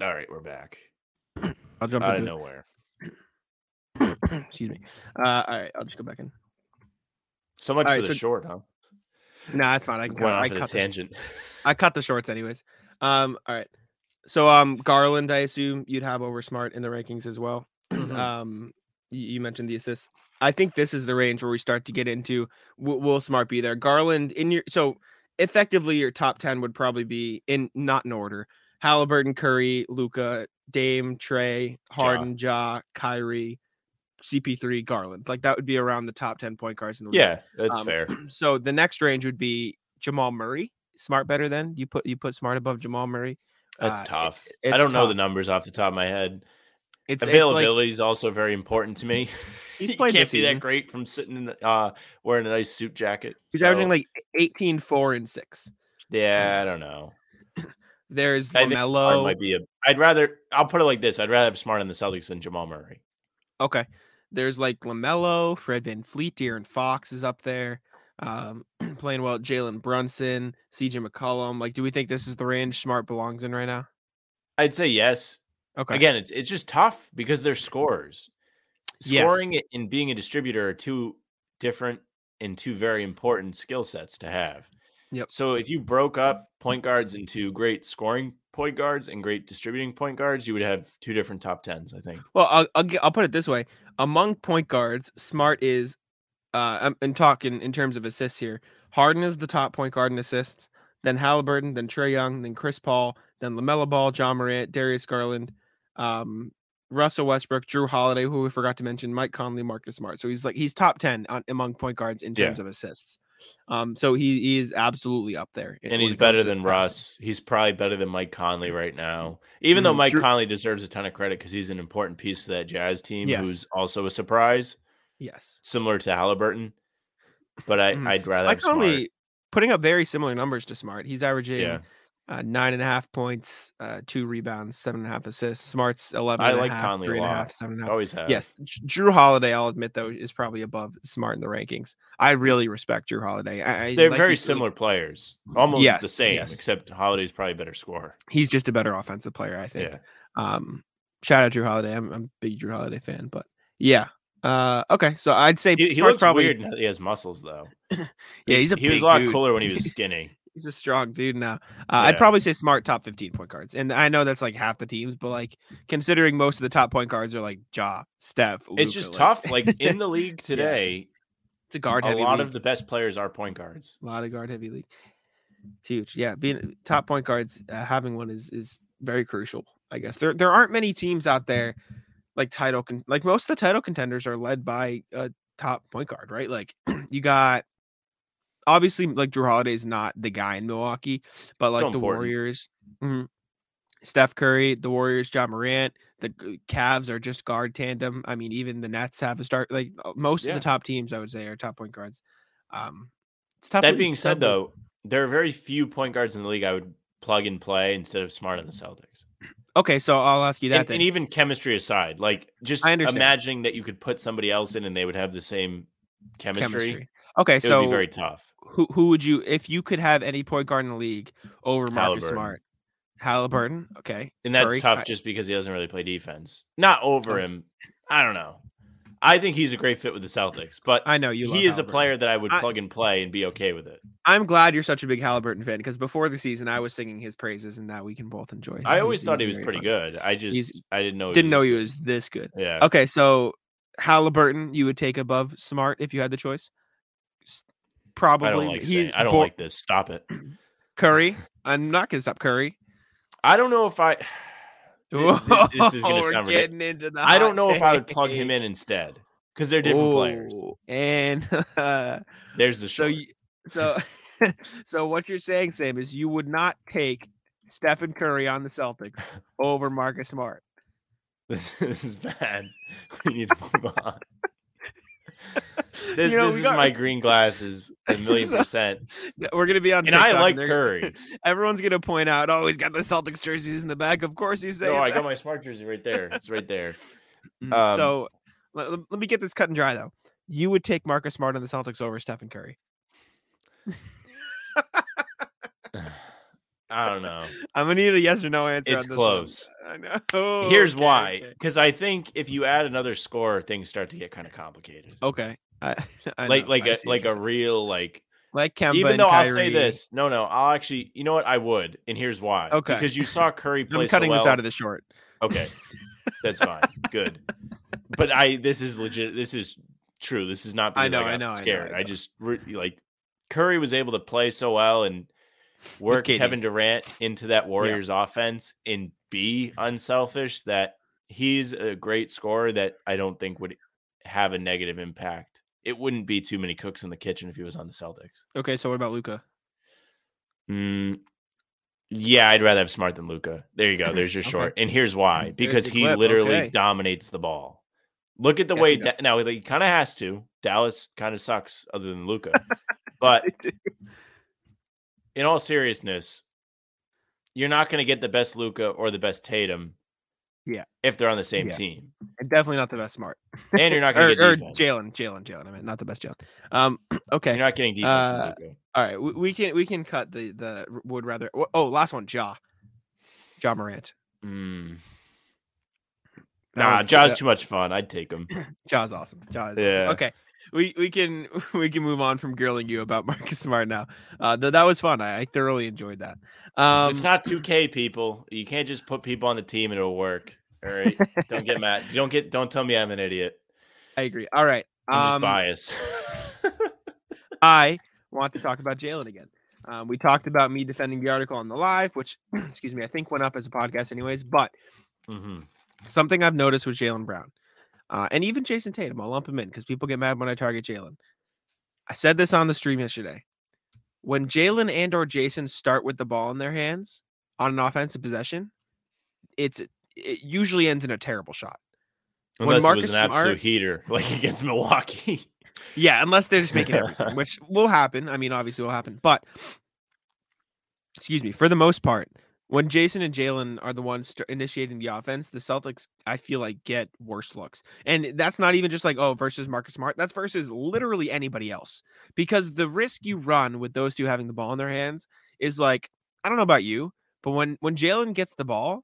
All right, we're back I'll jump out of nowhere. Excuse me. Uh, all right, I'll just go back in. So much All for right, the so- short, huh? Nah, that's fine. I Went I a cut the, tangent. I cut the shorts anyways. Um, all right. So um, Garland, I assume you'd have over Smart in the rankings as well. Mhm. Um, you, you mentioned the assists. I think this is the range where we start to get into will, will Smart be there? Garland in your so effectively your top ten would probably be in not in order. Halliburton, Curry, Luka, Dame, Trae, Harden, Ja, Kyrie, CP3, Garland. Like that would be around the top ten point guards in the league. yeah, that's Um, fair. So the next range would be Jamal Murray. Smart better than you put you put Smart above Jamal Murray. That's uh, tough. it's I don't know the numbers off the top of my head. It's it's like- Availability is also very important to me. He's he played can't be that great from sitting in the, uh wearing a nice suit jacket. he's So, averaging like 18, 4, and 6. yeah, I don't know. There's Lamelo. might be a. I'd rather. I'll put it like this. I'd rather have Smart in the Celtics than Jamal Murray. Okay. There's like LaMelo, Fred VanVleet, De'Aaron Fox is up there. Um, playing well, Jalen Brunson, CJ McCollum. Like, do we think this is the range Smart belongs in right now? I'd say yes. Okay. Again, it's it's just tough because they're scorers. Scoring it and being a distributor are two different and two very important skill sets to have. Yep. So if you broke up point guards into great scoring point guards and great distributing point guards, you would have two different top tens, I think. Well, I'll, I'll I'll put it this way: among point guards, Smart is, uh, and talking in terms of assists here. Harden is the top point guard in assists. Then Halliburton, then Trae Young, then Chris Paul, then LaMelo Ball, Ja Morant, Darius Garland, um, Russell Westbrook, Jrue Holiday, who we forgot to mention, Mike Conley, Marcus Smart. So he's like he's top ten on, among point guards in Yeah. terms of assists. Um, so he, he is absolutely up there, And he's better than. Russ. He's probably better than Mike Conley right now. Even though Mhm. Mike Drew- Conley deserves a ton of credit because he's an important piece to that Jazz team, Yes. who's also a surprise, Yes, similar to Halliburton. But I, Mhm. I'd rather Mike. Conley putting up very similar numbers to Smart. He's averaging Yeah. Uh, nine and a half points, uh, two rebounds, seven and a half assists. Smart's eleven. I like half, Conley a three and a lot. half, seven and a half. Always have. Yes, Jrue Holiday. I'll admit though is probably above Smart in the rankings. I really respect Jrue Holiday. I, They're like very similar players, almost the same, yes. except Holiday's probably a better scorer. He's just a better offensive player, I think. Yeah, Um, shout out Jrue Holiday. I'm, I'm a big Jrue Holiday fan, but yeah. Uh, okay, so I'd say he, he looks probably weird. He has muscles though. yeah. He's a he was a lot dude. cooler when he was skinny. He's a strong dude now. Uh, I'd probably say smart top 15 point guards. And I know that's like half the teams, but like considering most of the top point guards are like Ja, Steph. it's just like, tough. Like in the league today, it's a guard a lot league. of the best players are point guards. a lot of guard heavy league. It's huge. Yeah, being top point guards, uh, having one is is very crucial. I guess there there aren't many teams out there like title con- like most of the title contenders are led by a top point guard, right? Like you got obviously like Jrue Holiday is not the guy in Milwaukee, but Still like the important. Warriors, mhm. Steph Curry, the Warriors, Ja Morant, the Cavs are just guard tandem. I mean, even the Nets have a start. Like uh, most of the top teams, I would say, are top point guards. Um, it's tough. That league, being said, league. though, there are very few point guards in the league I would plug and play instead of Smart on the Celtics. Okay, so I'll ask you that And, then. and even chemistry aside, like just imagining that you could put somebody else in and they would have the same chemistry, Okay, it so would be very tough. Who who would you if you could have any point guard in the league over Marcus Halliburton. Smart? Halliburton. Okay, And that's Curry, tough just because he doesn't really play defense. Not over Oh. him. I don't know. I think he's a great fit with the Celtics, but I know you. he is a player that I would I- plug and play and be okay with it. I'm glad you're such a big Halliburton fan because before the season I was singing his praises, and now we can both enjoy. him. I always He's- thought he's he was pretty fun. good. I just He's- I didn't know Didn't know he was this good. Yeah. Okay, so Halliburton you would take above Smart if you had the choice. Probably. I don't like he's saying, I don't bo- like this. Stop it. Curry. I'm not gonna stop Curry. I don't know if I Th- th- this is gonna We're sound ridiculous. getting into the. I don't know if I would plug him in instead because they're different players. Oh, And uh, There's the so you, so so what you're saying, Sam, is you would not take Stephen Curry on the Celtics over Marcus Smart. This, is bad. We need to move on. This, You know, this is got- my green glasses a million So- percent. We're gonna be on. And I like they're- Curry. Everyone's gonna point out, oh, he's got the Celtics jerseys in the back. Of course, he's saying. No, I got my smart jersey right there. It's right there. Mm, um, so let, let- me get this cut and dry though. You would take Marcus Smart on the Celtics over Stephen Curry. I don't know. I'm gonna need a yes or no answer. It's on this close. One. I know. Oh, here's Okay, why. okay. Because I think if you add another score, things start to get kind of complicated. Okay. I, I like know, like I a like a real like like Kemba even though I'll say this, no, no, I'll actually, you know what, I would, and here's why. Okay. because you saw Curry play. I'm cutting so well. this out of the short. Okay, that's fine, good. But I, this is legit. This is true. This is not. I know, I, I know, I know, Scared. I I, just like Curry was able to play so well and work Kevin Durant into that Warriors offense and be unselfish. That he's a great scorer that I don't think would have a negative impact. It wouldn't be too many cooks in the kitchen if he was on the Celtics. Okay, so what about Luka? Mm, yeah, I'd rather have Smart than Luka. There you go. There's your Okay. short. And here's why: because he clip, literally okay. dominates the ball. Look at the Yes, way da- now he kind of has to. Dallas kind of sucks, other than Luka. but in all seriousness, you're not going to get the best Luka or the best Tatum. Yeah. if they're on the same Yeah. team, And definitely not the best Smart. and you're not going to get or defense. Jaylen, Jaylen, Jaylen. I mean, not the best Jaylen. Um. Okay. You're not getting defense Uh, from Luka. All right. We, we can we can cut the the would rather. Oh, last one. Ja. Ja Morant. Mm. That Nah, Ja's too much fun. I'd take him. Ja's awesome. Ja is awesome. Yeah. Okay. We we can we can move on from grilling you about Marcus Smart now. Uh, th- that was fun. I, I thoroughly enjoyed that. Um, it's not 2K people. You can't just put people on the team and it'll work. All right. don't get mad. Don't get don't tell me I'm an idiot. I agree. All right. I'm just Um, biased. I want to talk about Jaylen again. Um, we talked about me defending the article on the live, which, excuse me, I think went up as a podcast anyways. But hmm something I've noticed with Jaylen Brown, uh, and even Jayson Tatum, I'll lump him in because people get mad when I target Jaylen. I said this on the stream yesterday. When Jaylen and or Jayson start with the ball in their hands on an offensive possession, it's it usually ends in a terrible shot. When Unless it Marcus was an absolute Smart- heater, like against Milwaukee. Yeah, unless they're just making everything, which will happen. I mean, obviously will happen. But excuse me, for the most part, when Jayson and Jaylen are the ones initiating the offense, the Celtics, I feel like, get worse looks. And that's not even just like, oh, versus Marcus Smart. That's versus literally anybody else. Because the risk you run with those two having the ball in their hands is like, I don't know about you, but when when Jaylen gets the ball,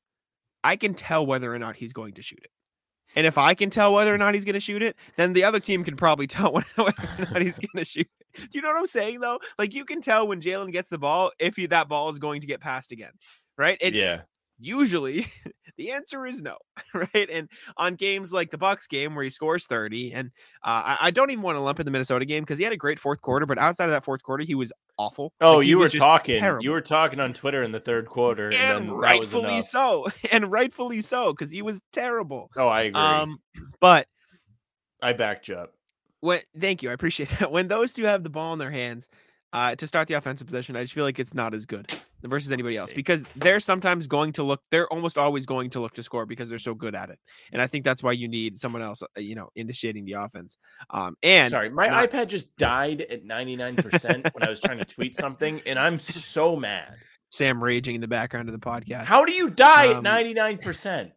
I can tell whether or not he's going to shoot it. And if I can tell whether or not he's going to shoot it, then the other team can probably tell whether or not he's going to shoot. it. Do you know what I'm saying though? Like you can tell when Jaylen gets the ball if he, that ball is going to get passed again, right? And yeah. usually the answer is no, right? And on games like the Bucks game where he scores 30, and uh, I, I don't even want to lump in the Minnesota game because he had a great fourth quarter, but outside of that fourth quarter, he was awful. Oh, Like, you were talking. terrible. You were talking on Twitter in the third quarter, and, and then that was rightfully so, and rightfully so because he was terrible. Oh, I agree. Um, but I backed you up. when thank you, I appreciate that. When those two have the ball in their hands uh, to start the offensive possession, I just feel like it's not as good versus anybody else because they're sometimes going to look. They're almost always going to look to score because they're so good at it, and I think that's why you need someone else, uh, you know, initiating the offense. Um, and Sorry, my not- iPad just died at 99% when I was trying to tweet something, and I'm so mad. Sam raging in the background of the podcast. How do you die Um, at 99%?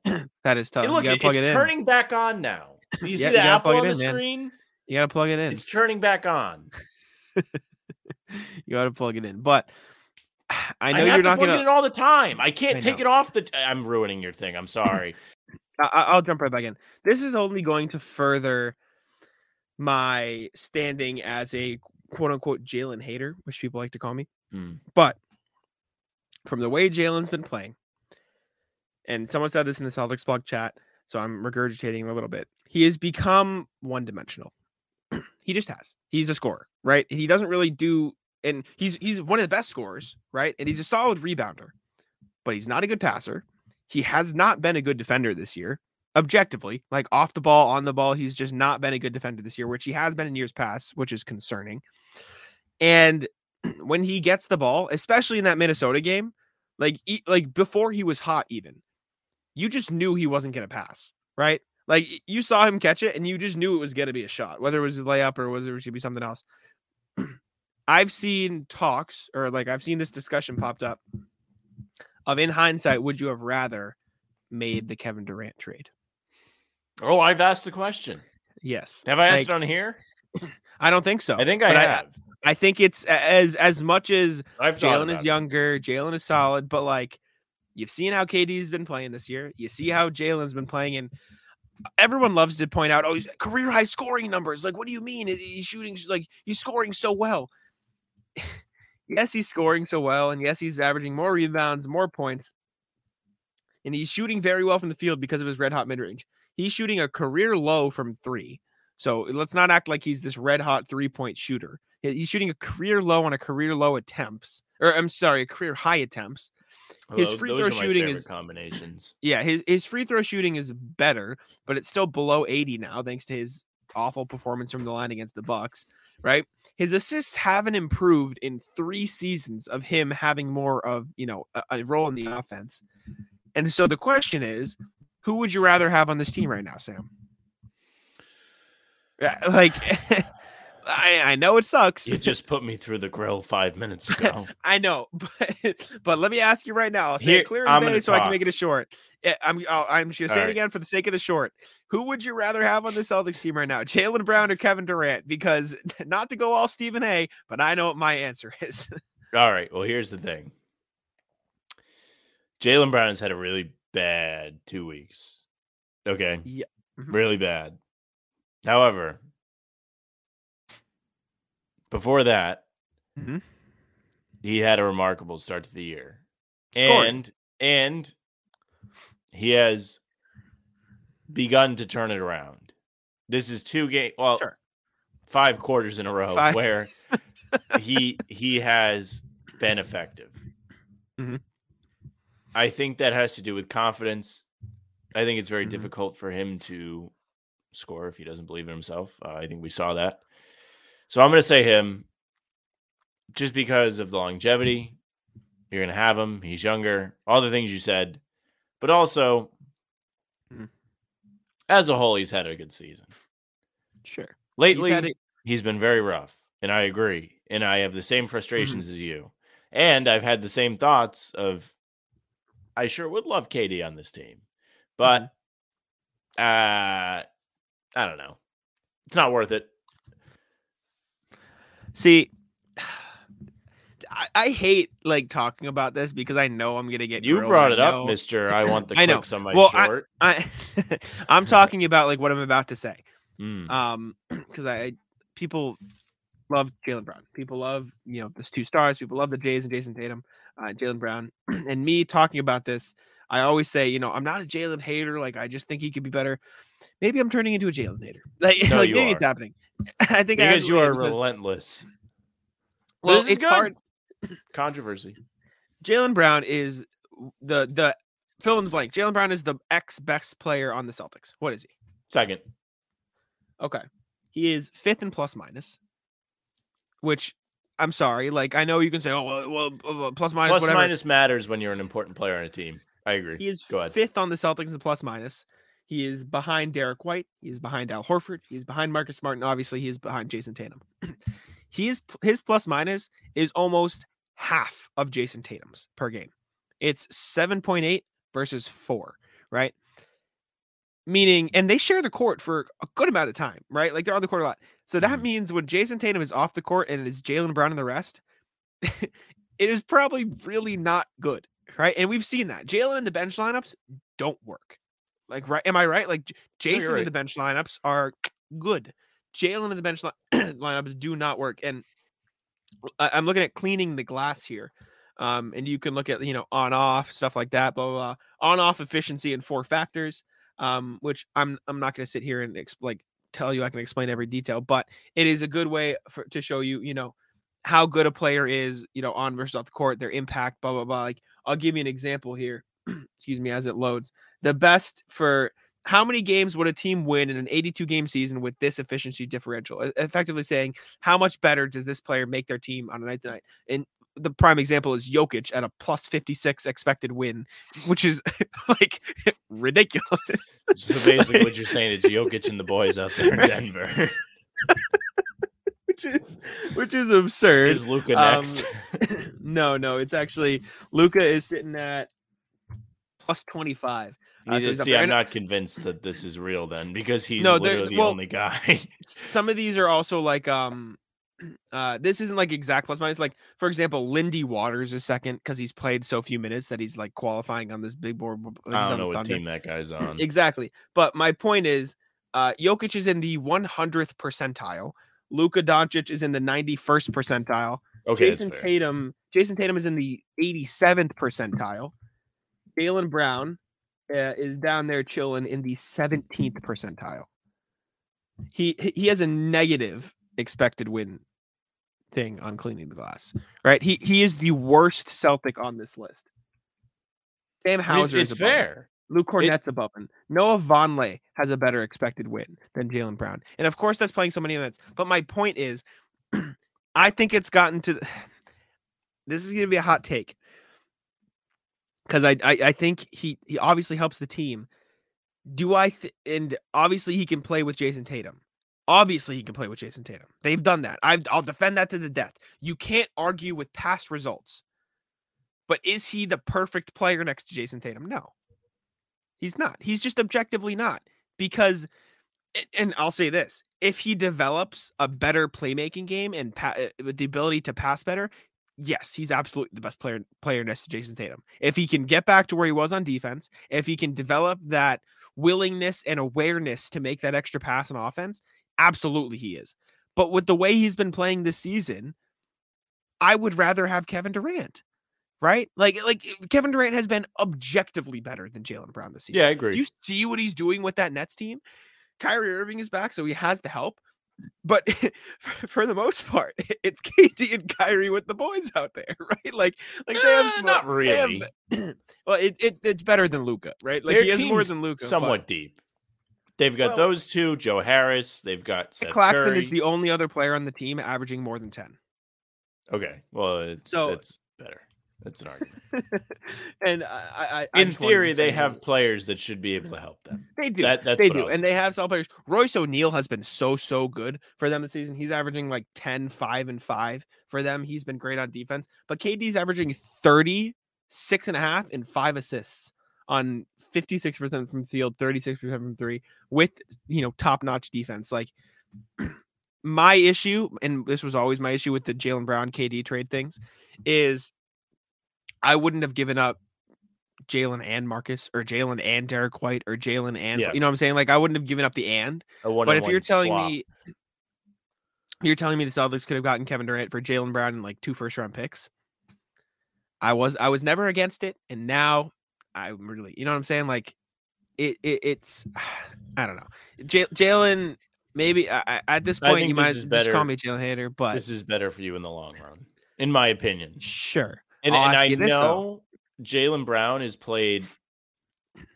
that is tough. Hey, you look, gotta it- plug it's it in. turning back on now. do You see the you apple on it the man. screen? You gotta plug it in. It's turning back on. you gotta plug it in. But I know have you're to not plug gonna. it in all the time. I can't I take it off the. I'm ruining your thing. I'm sorry. I- I- I'll jump right back in. This is only going to further my standing as a quote unquote Jaylen hater, which people like to call me. Hmm. But from the way Jaylen's been playing, and someone said this in the Celtics blog chat, so I'm regurgitating a little bit. He has become one dimensional. he just has. He's a scorer, right? He doesn't really do, and he's he's one of the best scorers, right? And he's a solid rebounder, but he's not a good passer. He has not been a good defender this year, objectively. Like off the ball, on the ball, he's just not been a good defender this year, which he has been in years past, which is concerning. And when he gets the ball, especially in that Minnesota game, like like before he was hot, even you just knew he wasn't going to pass, right? Like you saw him catch it, and you just knew it was going to be a shot, whether it was a layup or was it going to be something else. I've seen talks, or like I've seen this discussion popped up of in hindsight, would you have rather made the Kevin Durant trade? Oh, I've asked the question. Yes. Have I asked Like, it on here? I don't think so. I think I but have. I, think it's as as much as I've Jaylen is younger, Jaylen is solid, but like you've seen how KD's been playing this year. You see how Jaylen's been playing, and everyone loves to point out, oh, he's career high scoring numbers. Like, what do you mean? Is he shooting like he's scoring so well? yes, he's scoring so well, and yes, he's averaging more rebounds, more points, and he's shooting very well from the field because of his red hot mid range. He's shooting a career low from three. So let's not act like he's this red hot three point shooter. He's shooting a career low on a career low attempts, or I'm sorry, a career high attempts. His free those throw shooting is- combinations. Yeah, his his free throw shooting is better, but it's still below 80 now, thanks to his awful performance from the line against the Bucks. Right, his assists haven't improved in three seasons of him having more of you know a, a role in the offense. And so the question is, who would you rather have on this team right now, Sam? Yeah, like I I know it sucks. You just put me through the grill five minutes ago. I know, but but let me ask you right now. I'll say Here, it clear as I'm day gonna so I can make it a short. I'm I'll, I'm just gonna say All it right. again for the sake of the short. Who would you rather have on the Celtics team right now, Jaylen Brown or Kevin Durant? Because not to go all Stephen A, but I know what my answer is. All right. Well, here's the thing. Jaylen Brown's had a really bad two weeks. Okay. Yeah. Mhm. Really bad. However, before that, Mhm. he had a remarkable start to the year. Scoring. And and he has begun to turn it around. This is two game well Sure. five quarters in a row Five. where he he has been effective. Mhm. I think that has to do with confidence. I think it's very Mhm. difficult for him to score if he doesn't believe in himself. Uh, I think we saw that. So I'm going to say him just because of the longevity. You're going to have him. He's younger. All the things you said. But also, Mhm. as a whole, he's had a good season. Sure. Lately, He's a- he's been very rough, and I agree. And I have the same frustrations as you. And I've had the same thoughts of I sure would love KD on this team. But uh I don't know. It's not worth it. See, I, I hate like talking about this because I know I'm gonna get. You grilled. brought it up, Mister. I want the I know. on my Well, I- short. I, I'm talking about like what I'm about to say. Mm, Um, because I, I people love Jaylen Brown. People love you know there's two stars. People love the Jays and Jayson Tatum, uh, Jaylen Brown, and me talking about this. I always say, you know, I'm not a Jaylen hater. Like I just think he could be better. Maybe I'm turning into a Jaylen hater. Like, No, like maybe are. it's happening. I think I because you are because- relentless. Well, it's good. hard. Controversy. Jaylen Brown is the the fill in the blank. Jaylen Brown is the ex best player on the Celtics. What is he? Second. Okay, he is fifth in plus minus. Which I'm sorry, like I know you can say, oh well, well, well plus minus Plus whatever. minus matters when you're an important player on a team. I agree. He is Go ahead. fifth on the Celtics in plus minus. He is behind Derrick White. He is behind Al Horford. He is behind Marcus Smart. obviously he is behind Jayson Tatum. he is his plus minus is almost half of Jayson Tatum's per game. It's seven point eight versus four, right? Meaning, and they share the court for a good amount of time, right? Like they're on the court a lot. So that Mhm. means when Jayson Tatum is off the court and it's Jaylen Brown and the rest, it is probably really not good, right? And we've seen that Jaylen in the bench lineups don't work. Like, right? Am I right? Like J- you're Jayson in the bench lineups are good. Jaylen in the bench li- lineups do not work. And I- I'm looking at cleaning the glass here. Um, and you can look at you know on off stuff like that, blah blah blah. On off efficiency and four factors. Um, which I'm I'm not going to sit here and exp- like tell you I can explain every detail, but it is a good way for to show you you know how good a player is you know on versus off the court, their impact, blah blah blah. Like I'll give you an example here. Excuse me as it loads. The best for how many games would a team win in an 82 game season with this efficiency differential? Effectively saying, how much better does this player make their team on a night to night? And the prime example is Jokic at a plus 56 expected win, which is like ridiculous. So basically, what you're saying is Jokic and the boys out there in Denver. Which is which is absurd. is Luka Um, next? no, no, it's actually Luka is sitting at plus 25. Uh, so You he's up see. I'm not convinced that this is real then because he's No, literally the well- only guy. some of these are also like um uh this isn't like exact plus minus like for example lindy waters is second because he's played so few minutes that he's like qualifying on this big board like, I don't know what team that guy's on. exactly but my point is uh Jokic is in the 100th percentile Luka Doncic is in the 91st percentile. Okay, Jayson. Tatum Jayson Tatum is in the 87th percentile. Jaylen Brown uh, is down there chilling in the 17th percentile. He he- has a negative expected win thing on cleaning the glass right? He he is the worst Celtic on this list. Sam I mean, it's is fair. Luke Kornet's above him. Noah Vonleh has a better expected win than Jaylen Brown. And of course, that's playing so many minutes. But my point is, I think it's gotten to this is going to be a hot take because I, I I think he he obviously helps the team. Do I th- and obviously he can play with Jayson Tatum. Obviously he can play with Jayson Tatum. They've done that. I've, I'll defend that to the death. You can't argue with past results. But is he the perfect player next to Jayson Tatum? No. He's not. He's just objectively not. Because, and I'll say this: if he develops a better playmaking game and pa- uh, with the ability to pass better, yes, he's absolutely the best player player next to Jayson Tatum. If he can get back to where he was on defense, if he can develop that willingness and awareness to make that extra pass on offense, absolutely he is. But with the way he's been playing this season, I would rather have Kevin Durant. Right? Like like Kevin Durant has been objectively better than Jaylen Brown this season. Yeah, I agree. Do you see what he's doing with that Nets team? Kyrie Irving is back, so he has the help. But for the most part, it's KD and Kyrie with the boys out there, right? Like, like they have Eh, some, not they have- really. well, it, it it's better than Luka, right? Like Their he has more than Luka. somewhat deep. They've got Well- those two, Joe Harris. They've got Seth Claxton Curry. is the only other player on the team averaging more than ten. okay. Well, it's So- it's better. That's an argument. and I, I, In just wanted to theory, they have players that should be able to help them. They do. That- that's they do. And they have solid players. Royce O'Neale has been so, so good for them this season. He's averaging like 10, 5, and 5 for them. He's been great on defense. But KD's averaging 30, six and a half, and five assists on 56% from field, 36% from three, with you know, top-notch defense. Like my issue, and this was always my issue with the Jaylen Brown KD trade things, is I wouldn't have given up Jaylen and Marcus or Jaylen and Derrick White or Jaylen and Yeah. you know what I'm saying? Like I wouldn't have given up the and. But if you're telling me you're telling me the Celtics could have gotten Kevin Durant for Jaylen Brown and like two first round picks, I was I was never against it, and now I'm really you know what I'm saying? Like it, it it's I don't know. Jaylen maybe I, I- at this point you this might just call me Jaylen hater, but this is better for you in the long run, in my opinion. sure. And, and I this, know Jaylen Brown has played.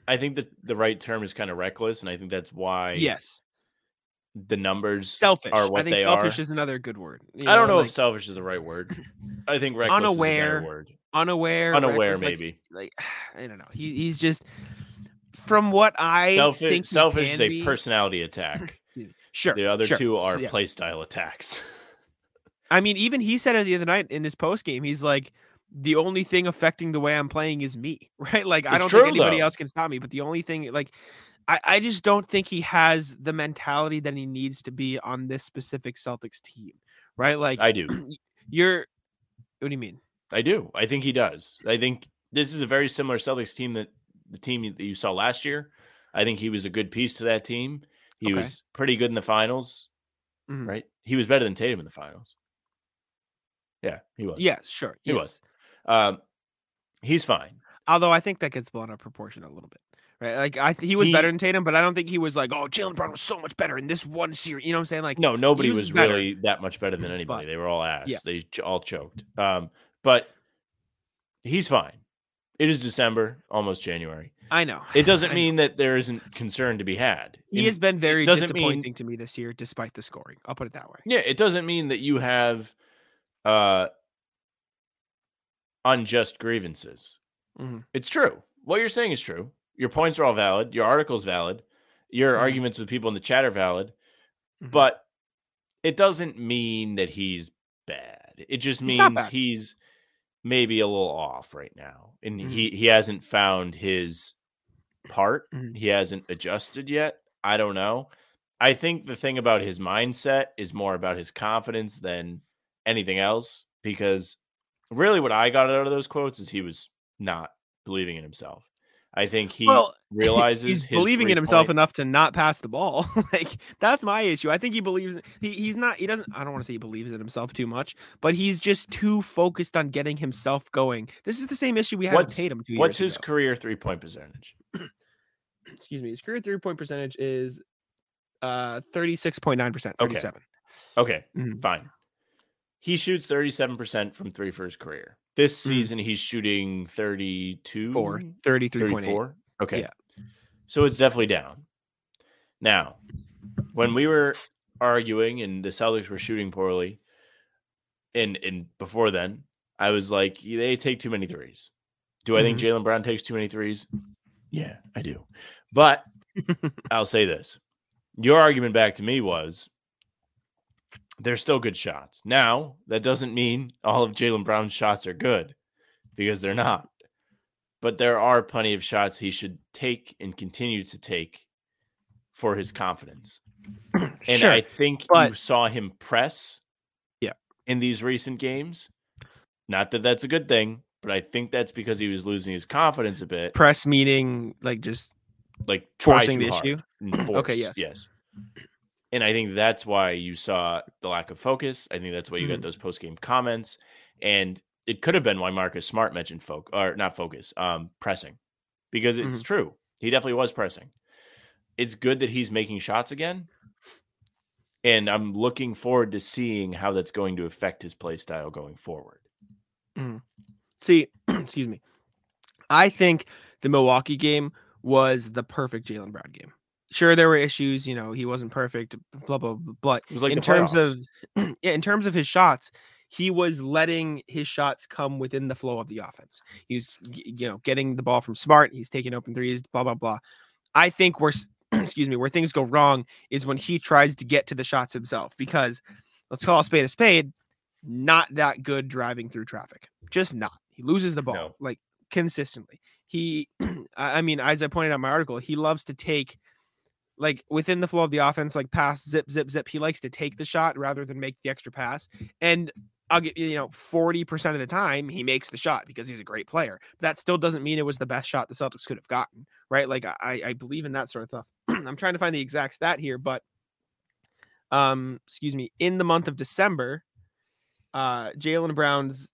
I think that the right term is kind of reckless, and I think that's why Yes, the numbers selfish. are I what think they selfish are. is another good word. you I don't know like, if selfish is the right word. I think reckless is a Unaware, word. unaware, Unaware, reckless, like- maybe. like I don't know. He he's just from what I Selfish, think selfish is a be- personality attack. Sure. The other sure, two are yes. play style attacks. I mean, even he said it the other night in his post game. He's like, the only thing affecting the way I'm playing is me, right? Like I don't true, think anybody though. else can stop me. But the only thing, like, I I just don't think he has the mentality that he needs to be on this specific Celtics team, right? Like I do. you're. What do you mean? I do. I think he does. I think this is a very similar Celtics team that the team that you saw last year. I think he was a good piece to that team. He Okay. was pretty good in the finals, Mhm. right? He was better than Tatum in the finals. Yeah, he was. Yes, sure. He yes. was. Um, he's fine. Although I think that gets blown out of proportion a little bit. Right. Like I he was better He- than Tatum, but I don't think he was like, oh, Jaylen Brown was so much better in this one series. You know what I'm saying? Like No, nobody was was, really that much better than anybody. but- they were all ass. yeah. They ch- all choked. Um, but he's fine. It is December, almost January. I know. It doesn't I know. mean that there isn't concern to be had. he In- has been very doesn't mean- disappointing to me this year, despite the scoring. I'll put it that way. Yeah, it doesn't mean that you have uh unjust grievances. Mhm. It's true. What you're saying is true. Your points are all valid. Your article's valid. Your Mhm. arguments with people in the chat are valid. Mhm. But it doesn't mean that he's bad. It just He's means he's maybe a little off right now. And Mhm. he he hasn't found his part. Mhm. He hasn't adjusted yet. I don't know. I think the thing about his mindset is more about his confidence than anything else because really what I got out of those quotes is he was not believing in himself. I think he well, realizes he's his believing in himself three-point- enough to not pass the ball. like that's my issue. I think he believes he, he's not. He doesn't. I don't want to say he believes in himself too much, but he's just too focused on getting himself going. This is the same issue we had What's, with Tatum. Two what's his ago. career three point percentage? Excuse me. His career three point percentage is uh thirty six point nine percent. Okay. Thirty seven. Okay, Mhm. fine. He shoots 37% from three for his career. This Mhm. season, he's shooting 32, Four. Thirty three point eight. 34. Okay. Yeah. So it's definitely down. Now, when we were arguing and the Celtics were shooting poorly, and and before then, I was like, they take too many threes. Do I think Mm-hmm. Jaylen Brown takes too many threes? Yeah, I do. But I'll say this. Your argument back to me was they're still good shots. Now, that doesn't mean all of Jaylen Brown's shots are good because they're not. But there are plenty of shots he should take and continue to take for his confidence. And sure. I think you saw him press Yeah. in these recent games. Not that that's a good thing, but I think that's because he was losing his confidence a bit. Press meeting, like just Like forcing the hard issue. and Okay, yes. yes. And I think that's why you saw the lack of focus. I think that's why you Mhm. got those post game comments. And it could have been why Marcus Smart mentioned folk or not focus, um, pressing. Because it's Mhm. true. He definitely was pressing. It's good that he's making shots again. And I'm looking forward to seeing how that's going to affect his play style going forward. See, excuse me. I think the Milwaukee game was the perfect Jaylen Brown game. Sure, there were issues. You know, he wasn't perfect. Blah blah blah. But was like in terms playoffs. of yeah, in terms of his shots, he was letting his shots come within the flow of the offense. He was, you know, getting the ball from Smart. He's taking open threes. Blah blah blah. I think where, excuse me, where things go wrong is when he tries to get to the shots himself. Because let's call a spade a spade. Not that good driving through traffic. Just not. He loses the ball No. like consistently. He, I I mean, as I pointed out in my article, he loves to take like within the flow of the offense, like pass, zip, zip, zip. He likes to take the shot rather than make the extra pass. And I'll get you know, 40% of the time he makes the shot because he's a great player. But that still doesn't mean it was the best shot the Celtics could have gotten, right? Like I, I believe in that sort of stuff. I'm trying to find the exact stat here, but um, excuse me, in the month of December, uh Jaylen Brown's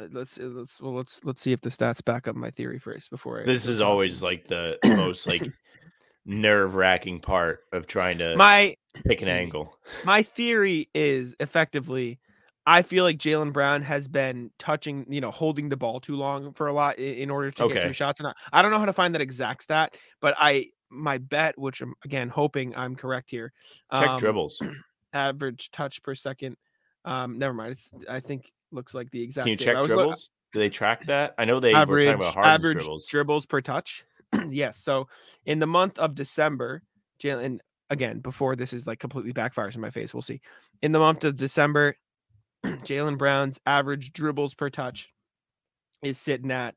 uh, let's uh, let's well let's let's see if the stats back up my theory first before I This is always like the most like nerve wracking part of trying to my pick an angle. my theory is effectively I feel like Jaylen Brown has been touching, you know, holding the ball too long for a lot i- in order to get Okay. to his shots. And I, I don't know how to find that exact stat, but I my bet, which I'm again hoping I'm correct here. Check um, dribbles. Average touch per second. Um, never mind. It's, I think looks like the exact. Can you same. check I was lo- dribbles? Do they track that? I know they were average talking about Harden's average dribbles. dribbles per touch. yes. So in the month of December, Jaylen again before this is like completely backfires in my face. We'll see. In the month of December, Jaylen Brown's average dribbles per touch is sitting at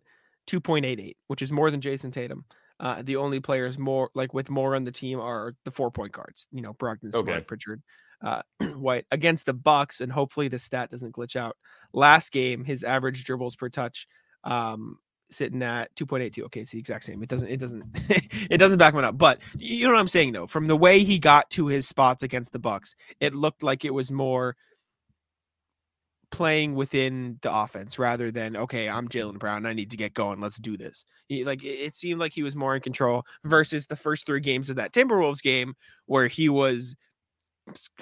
2.88, which is more than Jayson Tatum. Uh, the only players more like with more on the team are the four point guards. You know, Brogdon, Smart, Okay. Pritchard, uh, White against the Bucks, and hopefully the stat doesn't glitch out. Last game, his average dribbles per touch um sitting at 2.82 okay it's the exact same. It doesn't it doesn't it doesn't back one up. But you know what i'm saying though? From the way he got to his spots against the bucks it looked like it was more playing within the offense rather than okay i'm jaylen brown. I need to get going. Let's do this. He- like it- it seemed like he was more in control versus the first three games of that timberwolves game where he was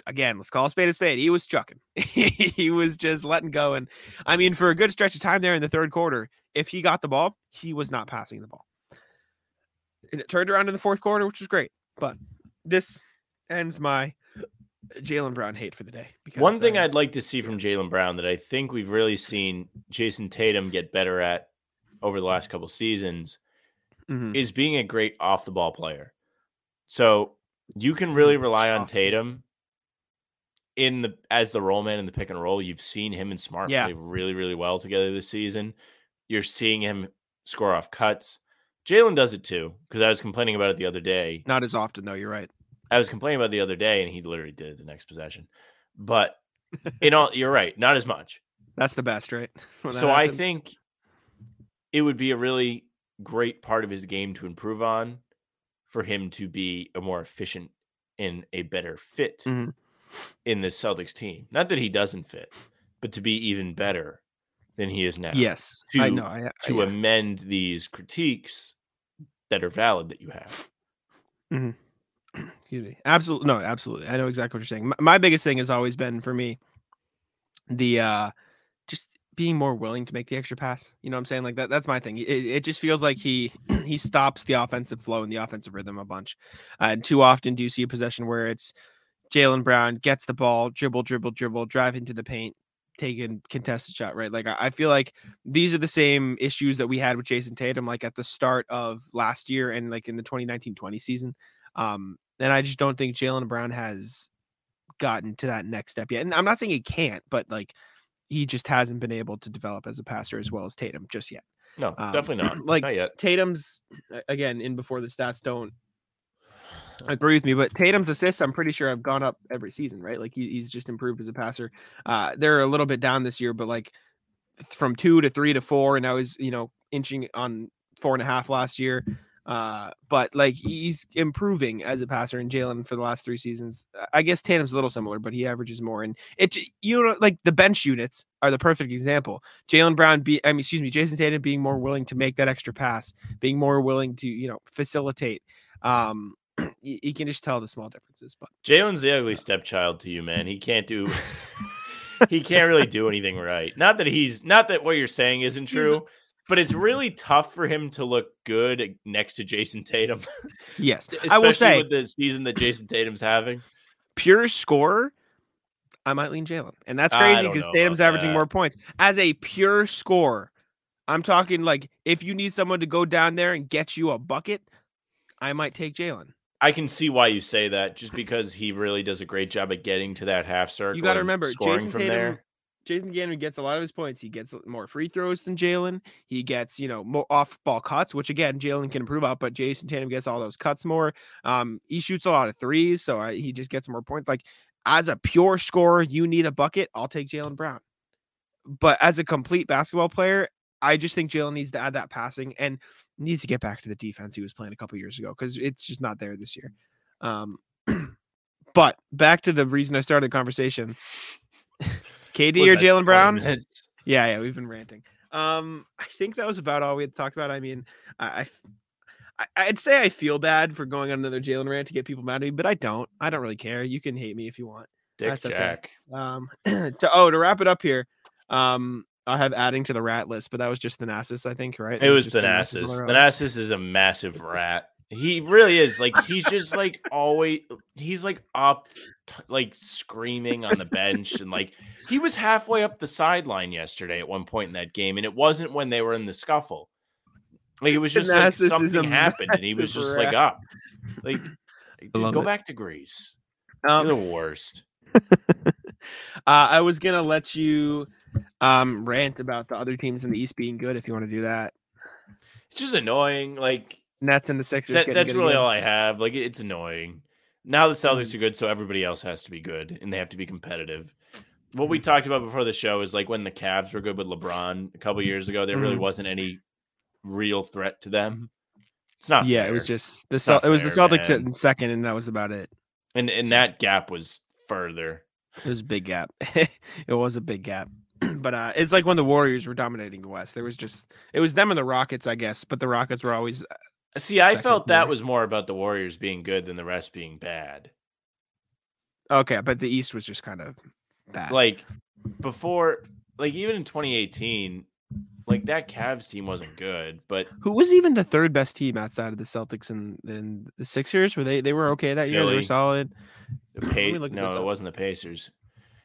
again, let's call a spade a spade. He was chucking. he was just letting go. And I mean, for a good stretch of time there in the third quarter, if he got the ball, he was not passing the ball. And it turned around in the fourth quarter, which was great. But this ends my Jaylen Brown hate for the day. Because One thing uh, I'd like to see from Jaylen Brown that I think we've really seen Jayson Tatum get better at over the last couple seasons mhm, is being a great off the ball player. So you can really Mm, rely on Tatum in the as the roll man in the pick and roll. You've seen him and Smart Yeah. play really, really well together this season. You're seeing him score off cuts. Jaylen does it too, because I was complaining about it the other day. not as often though. You're right. I was complaining about it the other day, and he literally did the next possession. But in all, you're right, not as much. That's the best, right? So I think it would be a really great part of his game to improve on for him to be a more efficient and a better fit Mhm. In this Celtics team. Not that he doesn't fit, but to be even better than he is now. yes, I to- know. I, I- To yeah. amend these critiques that are valid that you have. Excuse me. Absolutely. No, absolutely. I know exactly what you're saying. My, my biggest thing has always been for me the uh just being more willing to make the extra pass. You know what I'm saying? Like that that's my thing. It, it just feels like he he stops the offensive flow and the offensive rhythm a bunch. Uh, and too often do you see a possession where it's Jaylen Brown gets the ball, dribble, dribble, dribble, drive into the paint, taking contested shot, right? Like I, I feel like these are the same issues that we had with Jayson Tatum, like at the start of last year and like in the 2019-20 season. Um, and I just don't think Jaylen Brown has gotten to that next step yet. And I'm not saying he can't, but like he just hasn't been able to develop as a passer as well as Tatum just yet. No, Um, definitely not. like- not yet. Tatum's again in before the stats don't agree with me, but Tatum's assists, I'm pretty sure I've gone up every season, right? Like he, he's just improved as a passer. Uh, they're a little bit down this year, but like from two to three to four, and now he's you know inching on four and a half last year. Uh, but like he's improving as a passer, and Jaylen for the last three seasons, I guess Tatum's a little similar, but he averages more. And it, you know, like the bench units are the perfect example. Jaylen Brown, be I mean, excuse me, Jayson Tatum being more willing to make that extra pass, being more willing to you know facilitate. Um, you, you can just tell the small differences. But Jaylen's the ugly stepchild to you, man. He can't do. he can't really do anything right. Not that he's not that what you're saying isn't true, but it's really tough for him to look good next to Jayson Tatum. yes, I will say with the season that Jayson Tatum's having. pure scorer. I might lean Jaylen, and that's crazy because Tatum's averaging that. more points as a pure scorer. I'm talking like if you need someone to go down there and get you a bucket, I might take Jaylen. I can see why you say that, just because he really does a great job at getting to that half circle. You got to remember, scoring Jayson from Tatum. there. Jayson Tatum gets a lot of his points. He gets more free throws than Jaylen. He gets, you know, more off ball cuts, which again Jaylen can improve up, but Jayson Tatum gets all those cuts more. Um, he shoots a lot of threes, so I, he just gets more points. Like as a pure scorer, you need a bucket. I'll take Jaylen Brown. But as a complete basketball player, I just think Jaylen needs to add that passing and needs to get back to the defense he was playing a couple years ago because it's just not there this year. Um, but back to the reason I started the conversation. KD or Jaylen Brown? minutes? Yeah, yeah, we've been ranting. Um, I think that was about all we had talked about. I mean, I, I I'd say I feel bad for going on another Jaylen rant to get people mad at me, but I don't. I don't really care. You can hate me if you want. Dick That's okay. Jack. Um, to oh, to wrap it up here, um, I have adding to the rat list, but that was just Thanasis, I think, right? It was just Thanasis Thanasis. the road. Thanasis is a massive rat. He really is. Like he's just like always. He's like up, t- like screaming on the bench, and like he was halfway up the sideline yesterday at one point in that game, and it wasn't when they were in the scuffle. Like it was just like Thanasis is a something happened, and he was just like rat. up. Like, dude, go it. back to Greece. Um, You're the worst. uh, I was gonna let you um rant about the other teams in the East being good if you want to do that. It's just annoying. Like Nets and the Sixers. that, getting that's really again. all I have. Like it's annoying. Now the Mm-hmm. Celtics are good, so everybody else has to be good, and they have to be competitive. What Mm-hmm. we talked about before the show is like when the Cavs were good with LeBron a couple years ago, there really Mhm. wasn't any real threat to them. It's not. yeah, it was just the Cel- it was the fair, Celtics man. in second, and that was about it. and and so- that gap was further. It was a big gap. it was a big gap. But uh it's like when the Warriors were dominating the West. There was just it was them and the Rockets, I guess. But the Rockets were always See, I felt that was more about the Warriors being good than the rest being bad. okay. But the East was just kind of bad. Like before, like even in 2018, like that Cavs team wasn't good, but who was even the third best team outside of the Celtics and, and the Sixers? Were they they were okay that year? They were solid. The pa- no, it wasn't the Pacers.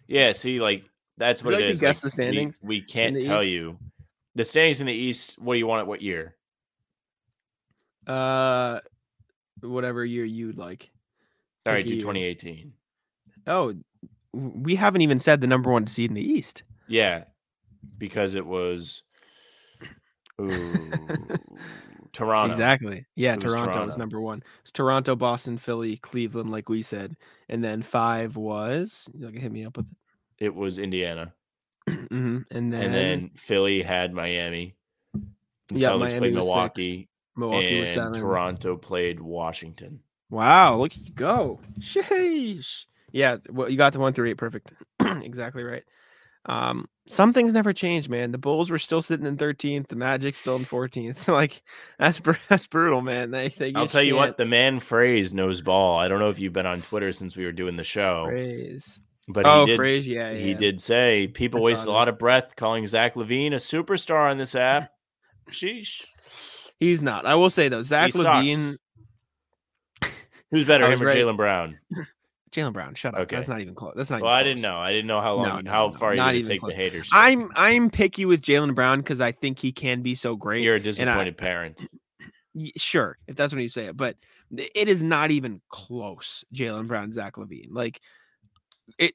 Yeah, see, like that's what you it like is. guess like, the standings We, we can't tell East? you the standings in the East. What do you want at what year? Uh whatever year you'd like. All right, do 2018. Oh, we haven't even said the number one seed in the East. Yeah, because it was ooh, Toronto. Exactly. Yeah, It was Toronto, was number one. It's Toronto, Boston, Philly, Cleveland, like we said, and then five was you can hit me up with It was Indiana, it. hmm And then and then Philly had Miami. And Yeah, Celtics Miami played. Milwaukee, Milwaukee was and. Toronto played Washington. Wow, look at you go. Sheesh. Yeah, well, you got the one through eight perfect. exactly right. Um, some things never change, man. The Bulls were still sitting in 13th, the Magic still in 14th. like that's br- that's brutal, man. They, they I'll tell you what, can't the man phrase knows ball. I don't know if you've been on Twitter since we were doing the show, praise. But Oh, he did. phrase, yeah, He did say people waste a lot of breath calling Zach LaVine a superstar on this app. Sheesh. He's not. I will say though, Zach sucks. LaVine, Who's better, him or right. Jaylen Brown? Jaylen Brown. Shut up. Okay. That's not even close. That's not. Well, I didn't know. I didn't know how long, No, no, how no, far you take close. the haters. I'm I'm picky with Jaylen Brown because I think he can be so great. You're a I- disappointed parent. Sure, if that's when you say it, but it is not even close. Jaylen Brown, Zach LaVine, like it.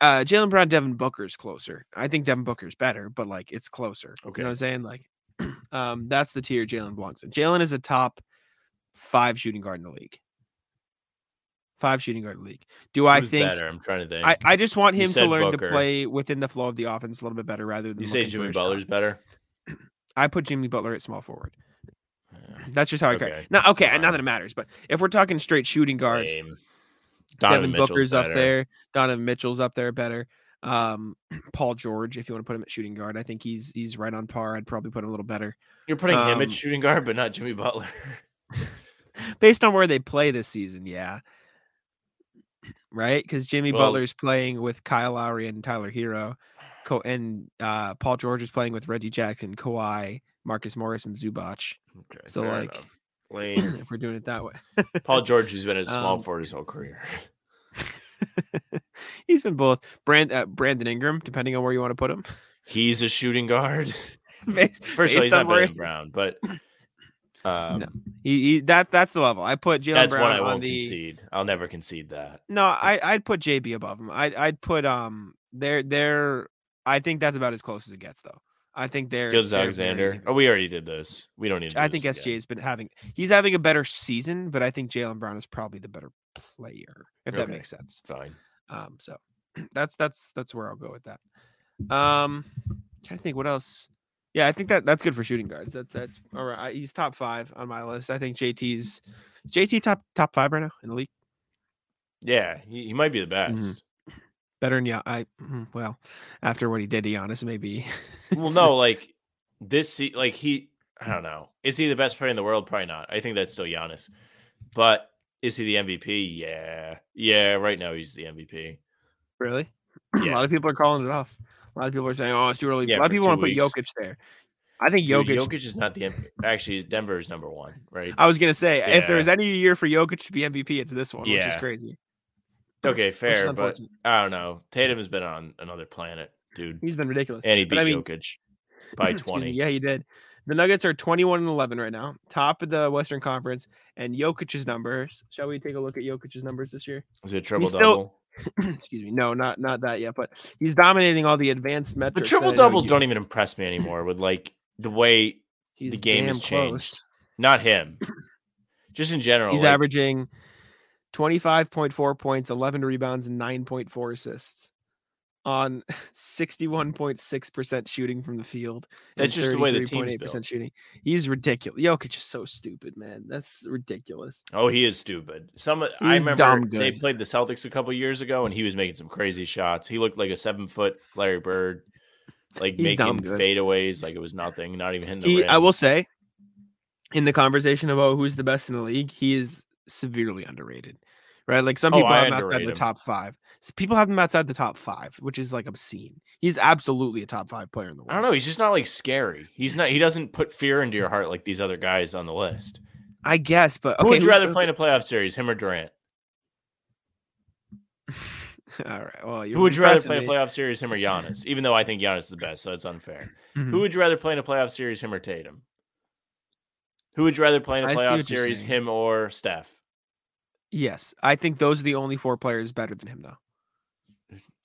Uh, Jaylen Brown, Devin Booker's closer. I think Devin Booker's better, but like it's closer. you Okay. know what I'm saying? Like, um, that's the tier Jaylen belongs in. Jaylen is a top five shooting guard in the league. five shooting guard league. Do I think better? I'm trying to think. I, I just want him to learn Booker. to play within the flow of the offense a little bit better rather than you say Jimmy a shot. Butler's better? I put Jimmy Butler at small forward. Yeah, That's just how I Okay, okay. Now, okay, fine. not that it matters, but if we're talking straight shooting guards, lame. Devin Donovan Mitchell's Booker's up there, Donovan Mitchell's up there better. Um, Paul George, if you want to put him at shooting guard, I think he's he's right on par. I'd probably put him a little better You're putting him Um, at shooting guard, but not Jimmy Butler. based on where they play this season. Yeah, right, because Jimmy Well- Butler's playing with Kyle Lowry and Tyler Herro, Co- and uh, Paul George is playing with Reggie Jackson, Kawhi, Marcus Morris, and Zubac. Okay, So, like, enough. Lame. if we're doing it that way. Paul George, who's been a small Um, forward his whole career. He's been both Brand uh, Brandon Ingram, depending on where you want to put him. He's a shooting guard. Based- First of all, he's not Brown, but um, No. He, he that that's the level. I put Jaylen Brown I on won't the. concede. I'll never concede that. No, I I'd put JB above him. I I'd put um they're they're I think that's about as close as it gets though. I think they're very Alexander. Oh, we already did this. We don't need. I think SJ has been having he's having a better season, but I think Jaylen Brown is probably the better player, if that makes sense. fine. Um, so that's that's that's where I'll go with that. Um, trying to think what else. Yeah, I think that that's good for shooting guards. That's that's all right. He's top five on my list. I think JT's JT top top five right now in the league. Yeah, he, he might be the best. Mhm. Better than yeah. I mm, well after what he did to Giannis, maybe. Well, no, like this, like he, I don't know. Is he the best player in the world? Probably not. I think that's still Giannis. But is he the MVP? Yeah, yeah. Right now, he's the MVP. really. a lot of people are calling it off. A lot of people are saying, "Oh, it's too early." Yeah, a lot of people want to put. Jokic there. I think Dude, Jokic. Jokic is not the M- actually Denver is number one, right? I was gonna say if Yeah. there's any year for Jokic to be MVP, it's this one, which is crazy. Okay, fair, but. I don't know. Tatum has been on another planet, dude, He's been ridiculous. and he beat But I mean- Jokic by Excuse me, twenty. Yeah, he did. The Nuggets are 21 and 11 right now, top of the Western Conference. And Jokic's numbers. Shall we take a look at Jokic's numbers this year? Is it triple double? Excuse me. No, not not that yet. But he's dominating all the advanced metrics. The triple doubles don't even impress me anymore. With like the way He's game has changed. close. not him, just in general. He's like, averaging 25.4 points, 11 rebounds, and 9.4 assists on 61.6% shooting from the field. That's just the way the team's 33.8% shooting. He's ridiculous. Jokic is so stupid, man. That's ridiculous. Oh, he is stupid. Some of- I He's remember dumb they played the Celtics a couple years ago, and he was making some crazy shots. He looked like a seven foot Larry Bird, like He's making fadeaways like it was nothing, not even hitting the He, rim. I will say, in the conversation about who's the best in the league, he is severely underrated. Right? Like some Oh, people I have him outside underrate the top five. People have him outside the top five, which is like obscene. He's absolutely a top five player in the world. I don't know. He's just not like scary. He's not. He doesn't put fear into your heart like these other guys on the list. I guess, but okay. Who would you rather play in a playoff series, him or Durant? All right. Well, Who would you rather play in a playoff series, him or Giannis? Even though I think Giannis is the best, so it's unfair. Mhm. Who would you rather play in a playoff series, him or Tatum? Who would you rather play in a playoff series, him or Steph? Yes, I think those are the only four players better than him, though.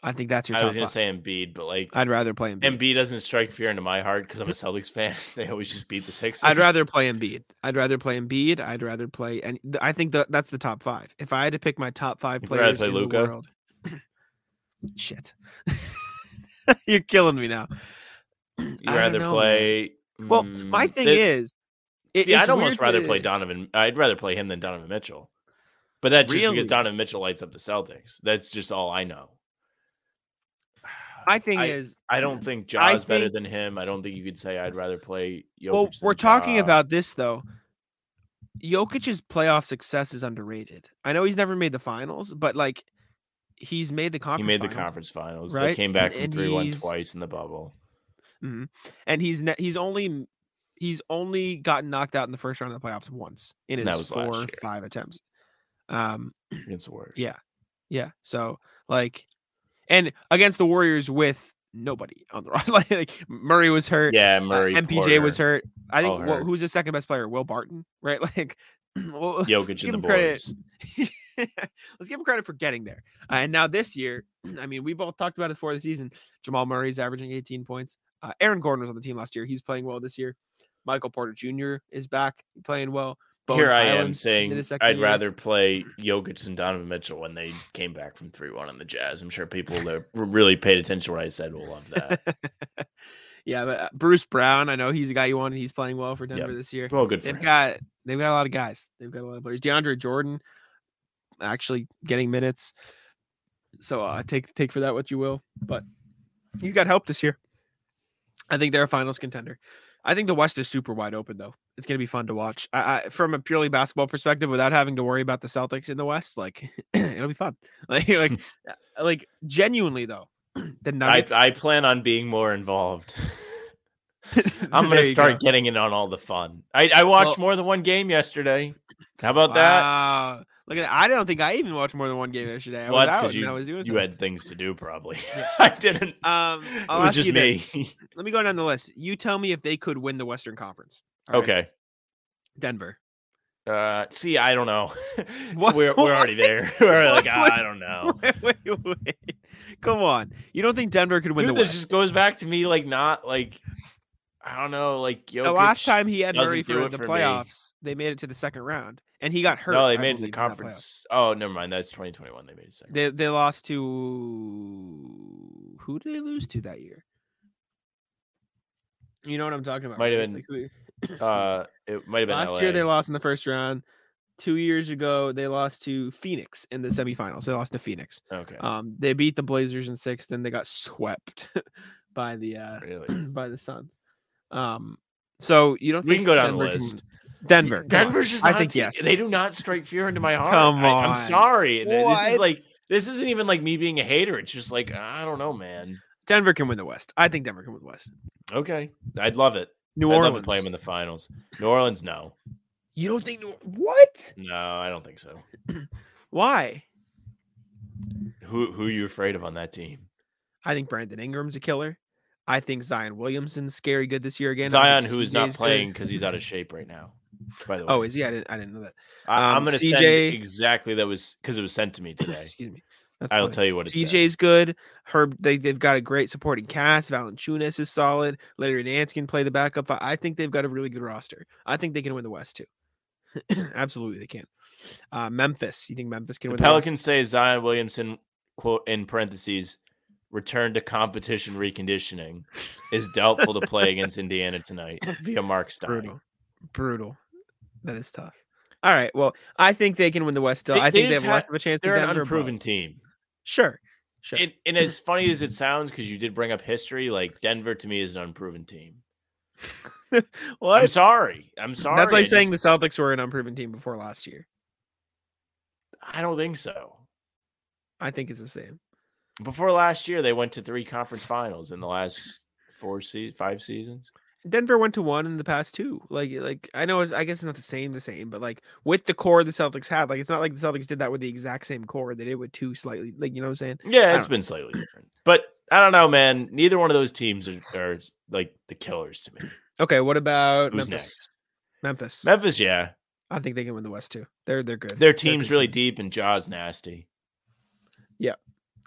I think that's your I was gonna five. say Embiid, but like I'd rather play Embiid. Embiid doesn't strike fear into my heart because I'm a Celtics fan. They always just beat the Sixers. I'd rather play Embiid. I'd rather play Embiid. I'd rather play, and I think that that's the top five. If I had to pick my top five You'd players play in Luka? the world, shit, you're killing me now. You'd rather know, man. play. Well, my Mm, thing the- is, it- see, I'd almost rather play Donovan. I'd rather play him than Donovan Mitchell. But that's just Really? because Donovan Mitchell lights up the Celtics. That's just all I know. My thing I- is, I don't think I Ja's better than him. I don't think you could say I'd rather play. Jokic well, we're talking Ja. about this though. Jokic's playoff success is underrated. I know he's never made the finals, but like he's made the conference. Finals. He made the finals. conference finals. They right? came back from three one twice in the bubble. Mhm. and he's ne- he's only he's only gotten knocked out in the first round of the playoffs once in his four five attempts. Um, against the Warriors. Yeah. yeah. So like, and against the Warriors with nobody on the roster, like, like Murray was hurt. yeah. uh, Murray, MPJ was hurt. I think all well, who's the second best player? Will Barton, right? Like, well, Jokic and the boys. let's give him credit for getting there. Uh, and now this year, I mean, we both talked about it before the season. Jamal Murray's averaging 18 points. Uh, Aaron Gordon was on the team last year. He's playing well this year. Michael Porter Jr. is back playing well. Here Bones I am Hyland is in saying I'd year. rather play Jokic and Donovan Mitchell when they came back from 3 1 on the Jazz. I'm sure people that really paid attention to what I said will love that. yeah, but uh, Bruce Brown, I know he's a guy you wanted. He's playing well for Denver this year. well, good for They've him. got they've got a lot of guys. They've got a lot of players. DeAndre Jordan actually getting minutes. So uh, take take for that what you will. But he's got help this year. I think they're a finals contender. I think the West is super wide open though. It's gonna be fun to watch. I, I from a purely basketball perspective, without having to worry about the Celtics in the West, like it'll be fun. Like like like genuinely though, the I, Nuggets. I plan on being more involved. I'm gonna start go. getting in on all the fun. I, I watched Well- more than one game yesterday. How about that? Look at that. I don't think I even watched more than one game yesterday. I Well, was out you, I was doing you something. had things to do, probably. I didn't. Um, it I'll was ask just me. this. Let me go down the list. You tell me if they could win the Western Conference. All right? okay. Denver. Uh, see, I don't know. What- We're we're already there. We're like? "Ah, I don't know. Wait, wait, wait. Come on. You don't think Denver could win Dude, the this West? just goes back to me like not like I don't know, like the last time he had Murray for the for me. playoffs, they made it to the second round, and he got hurt. No, they I made it to the believe, in that playoff. conference. Oh, never mind. That's 2021. They made it second. They they lost to who did they lose to that year? You know what I'm talking about? Might have been Like, Uh, it might have been Last LA. year they lost in the first round. Two years ago they lost to Phoenix in the semifinals. They lost to Phoenix. Okay, Um, they beat the Blazers in six. Then they got swept by the uh, really. by the Suns. Um, so you don't We can go down the Denver can- list. Denver. Denver's just. I think te- yes. They do not strike fear into my heart. Come I, I'm sorry. and This What? is like this isn't even like me being a hater. It's just like I don't know, man. Denver can win the West. I think Denver can win the West. Okay, I'd love it. New I'd Orleans. play them in the finals. New Orleans, no, You don't think New what? no, I don't think so. Why? Who who are you afraid of on that team? I think Brandon Ingram's a killer. I think Zion Williamson's scary good this year again. Zion, who is not CJ 's good. playing because he's out of shape right now. By the way, Oh, is he? I didn't. I didn't know that. I, I'm um, going to CJ send exactly that was because it was sent to me today. Excuse me. That's I will funny. tell you what it said. CJ's good. Herb, they, they've got a great supporting cast. Valanciunas is solid. Larry Nance can play the backup. I think they've got a really good roster. I think they can win the West too. Absolutely, they can. Uh, Memphis. You think Memphis can The win Pelicans say Zion Williamson, quote in parentheses, return to competition reconditioning, is doubtful to play against Indiana tonight via Mark Stein. Brutal. Brutal. That is tough. All right. Well, I think they can win the West still. They- I think they have just less of a chance. They're an unproven team. Sure. Sure. And, and as funny as it sounds, because you did bring up history, like Denver to me is an unproven team. what? I'm sorry. I'm sorry. That's I like saying just- the Celtics were an unproven team before last year. I don't think so. I think it's the same. Before last year, they went to three conference finals in the last four se- five seasons. Denver went to one in the past two. Like, like I know, it's, I guess it's not the same, the same, but like with the core the Celtics had, like it's not like the Celtics did that with the exact same core. They did with two slightly, like you know what I'm saying. Yeah, it's don't been slightly different, but I don't know, man. Neither one of those teams are, are like the killers to me. Okay, what about Who's Memphis? next? Memphis. Memphis, yeah, I think they can win the West too. They're they're good. their team's good really deep and Ja's nasty. Yeah,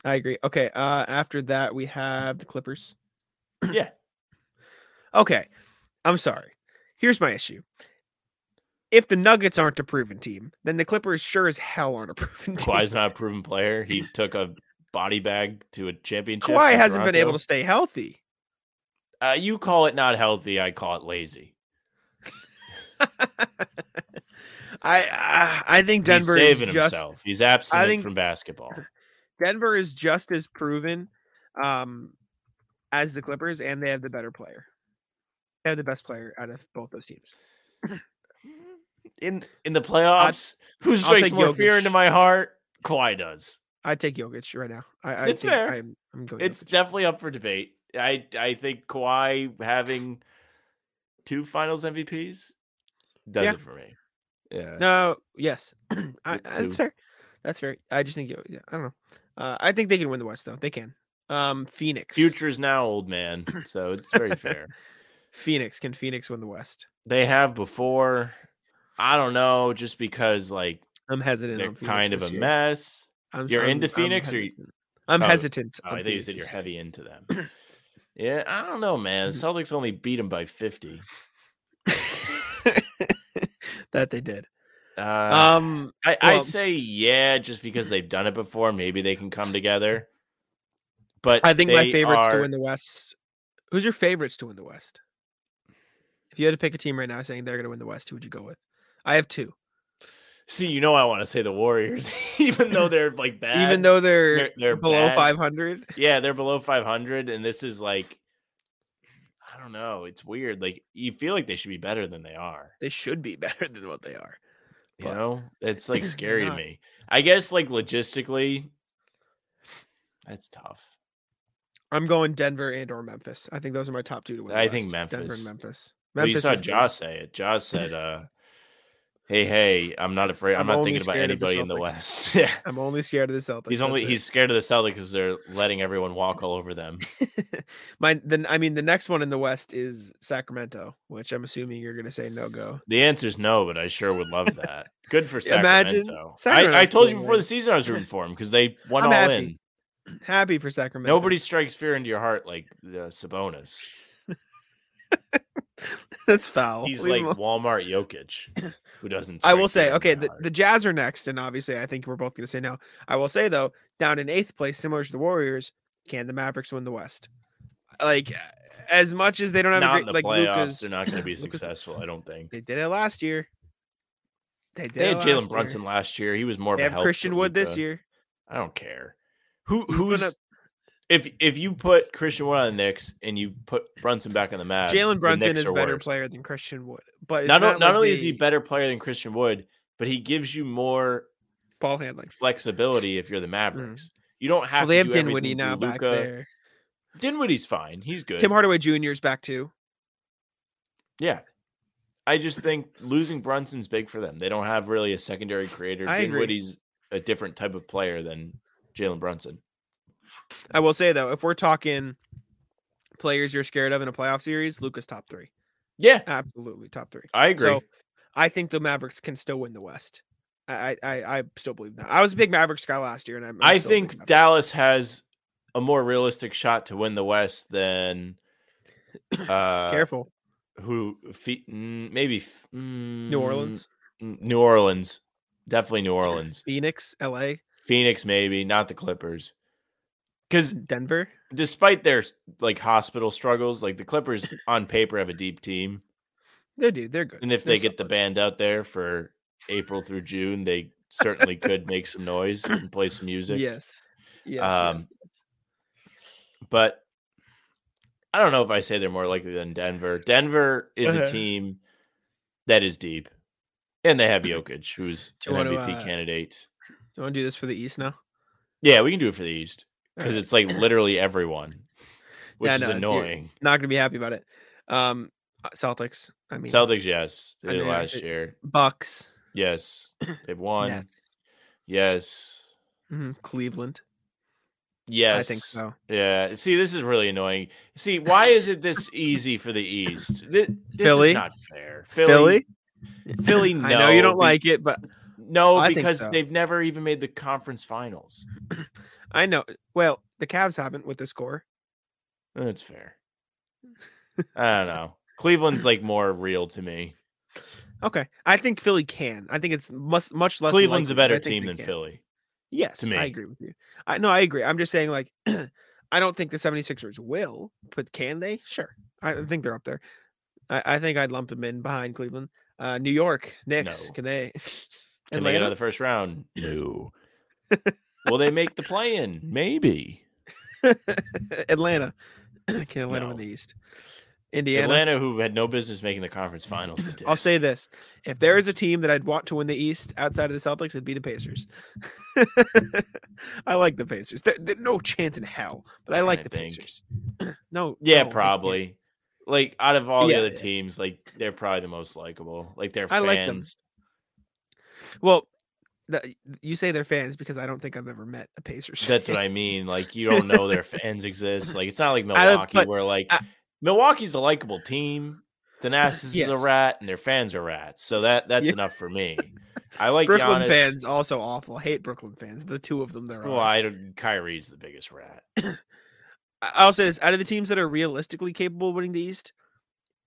I agree. Okay, uh, after that we have the Clippers. Yeah, Okay, I'm sorry. Here's my issue. If the Nuggets aren't a proven team, then the Clippers sure as hell aren't a proven team. Kawhi's not a proven player. He took a body bag to a championship. Kawhi hasn't been able to stay healthy. Uh, you call it not healthy. I call it lazy. I I, I think Denver He's is saving just himself. He's absent think- from basketball. Denver is just as proven um, as the Clippers, and they have the better player. They have the best player out of both those teams. In in the playoffs, who strikes take more fear into my heart? Kawhi does. I'd take Jokic right now. I, I It's think fair. I'm, I'm going. It's Jokic. definitely up for debate. I I think Kawhi having two Finals MVPs does Yeah. it for me. Yeah. no. Yes, I, that's fair. That's fair. I just think. Yeah, I don't know. Uh, I think they can win the West though. They can. Um, Phoenix. Future's now old man, so it's very fair. Phoenix can Phoenix win the West? They have before. I don't know, just because like I'm hesitant. they're on kind of a year. mess. I'm, You're I'm- into I'm Phoenix, or you- hesitant. I'm Oh, hesitant. Oh, I think you said you're heavy into them. yeah, I don't know, man. Celtics only beat them by 50. that they did. Uh, Um, I, I say yeah, just because they've done it before. Maybe they can come together. But I think my favorites to win the West. Who's your favorites to win the West? If you had to pick a team right now saying they're going to win the West, who would you go with? I have two. See, you know, I want to say the Warriors, even though they're like bad. Even though they're, they're- they're below bad. 500, yeah, they're below 500, and this is like, I don't know. It's weird. Like you feel like they should be better than they are. they should be better than what they are. You But know, it's like scary to me. I guess like logistically, that's tough. I'm going Denver and or Memphis. I think those are my top two to win. I think West, Denver Memphis. and Memphis. Well, you saw. Josh say it. Josh said, uh, "Hey, hey, I'm not afraid. I'm, I'm not thinking about of the anybody in the West." yeah, I'm only scared of the Celtics. he's only that's it. he's scared of the Celtics because they're letting everyone walk all over them. my then I mean the next one in the West is Sacramento, which I'm assuming you're gonna say no go. The answer is no, but I sure would love that. Good for Imagine Sacramento. I, I told you before the season I was rooting for them because they went I'm all happy. in. Happy for Sacramento. Nobody strikes fear into your heart like uh, Sabonis. that's foul. He's Leave like Walmart Jokic, who doesn't. I will say, okay, the, the Jazz are next, and obviously, I think we're both going to say no. I will say though, down in eighth place, similar to the Warriors, can the Mavericks win the West? Like, as much as they don't have not a great, like playoffs, Luka's, they're not going to be successful. I don't think. they did it last year. They did. They had Jalen year. Brunson last year. He was more They of have Christian Wood this year. I don't care. Who He's who's gonna- if if you put Christian Wood on the Knicks and you put Brunson back on the Mavs, Jalen Brunson is a better worse. player than Christian Wood, but Not, not, not like only is he better player than Christian Wood, but he gives you more ball handling. flexibility if you're the Mavericks. You don't have Mm. Well, they to have Dinwiddie now through back there. Dinwiddie's fine. He's good. Tim Hardaway Jr. is back too. Yeah. I just think losing Brunson's big for them. They don't have really a secondary creator. I agree. Dinwiddie's a different type of player than Jalen Brunson. I will say though, if we're talking players you're scared of in a playoff series, Luka's top three. Yeah, Absolutely top three. I agree. So I think the Mavericks can still win the West. I I, I still believe that. I was a big Mavericks guy last year, and I'm, I'm I still a big think Dallas has a more realistic shot to win the West than uh, careful. who mm, maybe mm, New Orleans, New Orleans, definitely New Orleans, Phoenix, LA, Phoenix, maybe not the Clippers, because Denver. despite their like hospital struggles, like the Clippers on paper have a deep team, They do. They're good. and if They're they get the band out there for April through June, they certainly could make some noise and play some music. yes, yes, Um, yes. but I don't know if I say they're more likely than Denver. Denver is Uh-huh. a team that is deep, and they have Jokic, who's an MVP uh, candidate. You want to do this for the East now? Yeah, we can do it for the East because it's like literally everyone, which Yeah, is no, you're- annoying. Not gonna be happy about it. Um, uh, Celtics. I mean, Celtics, yes, they I mean, last it- year. Bucks. Yes, they've won. Nets. Yes, mhm, Cleveland. yes, I think so. Yeah. See, this is really annoying. See, why is it this easy for the East? Thi- This, Philly? is not fair. Philly. Philly, I know you don't like it, but No, I because so. they've never even made the conference finals. I know. Well, the Cavs haven't with the score. That's fair. I don't know. Cleveland's like more real to me. Okay, I think Philly can. I think it's much much less. Cleveland's a likely, I better team than can. Philly. Yes, me. I agree with you. I no, I agree. I'm just saying, like, I don't think the 76ers will, but can they? Sure. I I think they're up there. I, I think I'd lump them in behind Cleveland. Uh, New York, Knicks, No. can they? Can they get out of the first round? No. Will they make the play in? Maybe. Atlanta. can Atlanta win No. the East? Indiana. Atlanta, who had no business making the conference finals. I'll say this: if there is a team that I'd want to win the East outside of the Celtics, it'd be the Pacers. I like the Pacers. There, there- no chance in hell, but I like to the think. Pacers. no, Yeah, no, I can't. probably. Like out of all Yeah, the other yeah. teams, like they're probably the most likable. Like their I like them. Well, the, you say they're fans because I don't think I've ever met a Pacers. That's fan. what I mean. Like you don't know their fans exist. Like it's not like I Milwaukee but where like I- Milwaukee's a likable team. Thanasis is Yes. a rat and their fans are rats. So that that's Yeah. enough for me. I like Brooklyn Giannis. fans also awful. Hate Brooklyn fans. The two of them there Well. I don't Kyrie's the biggest rat. I- I'll say this: out of the teams that are realistically capable of winning the East,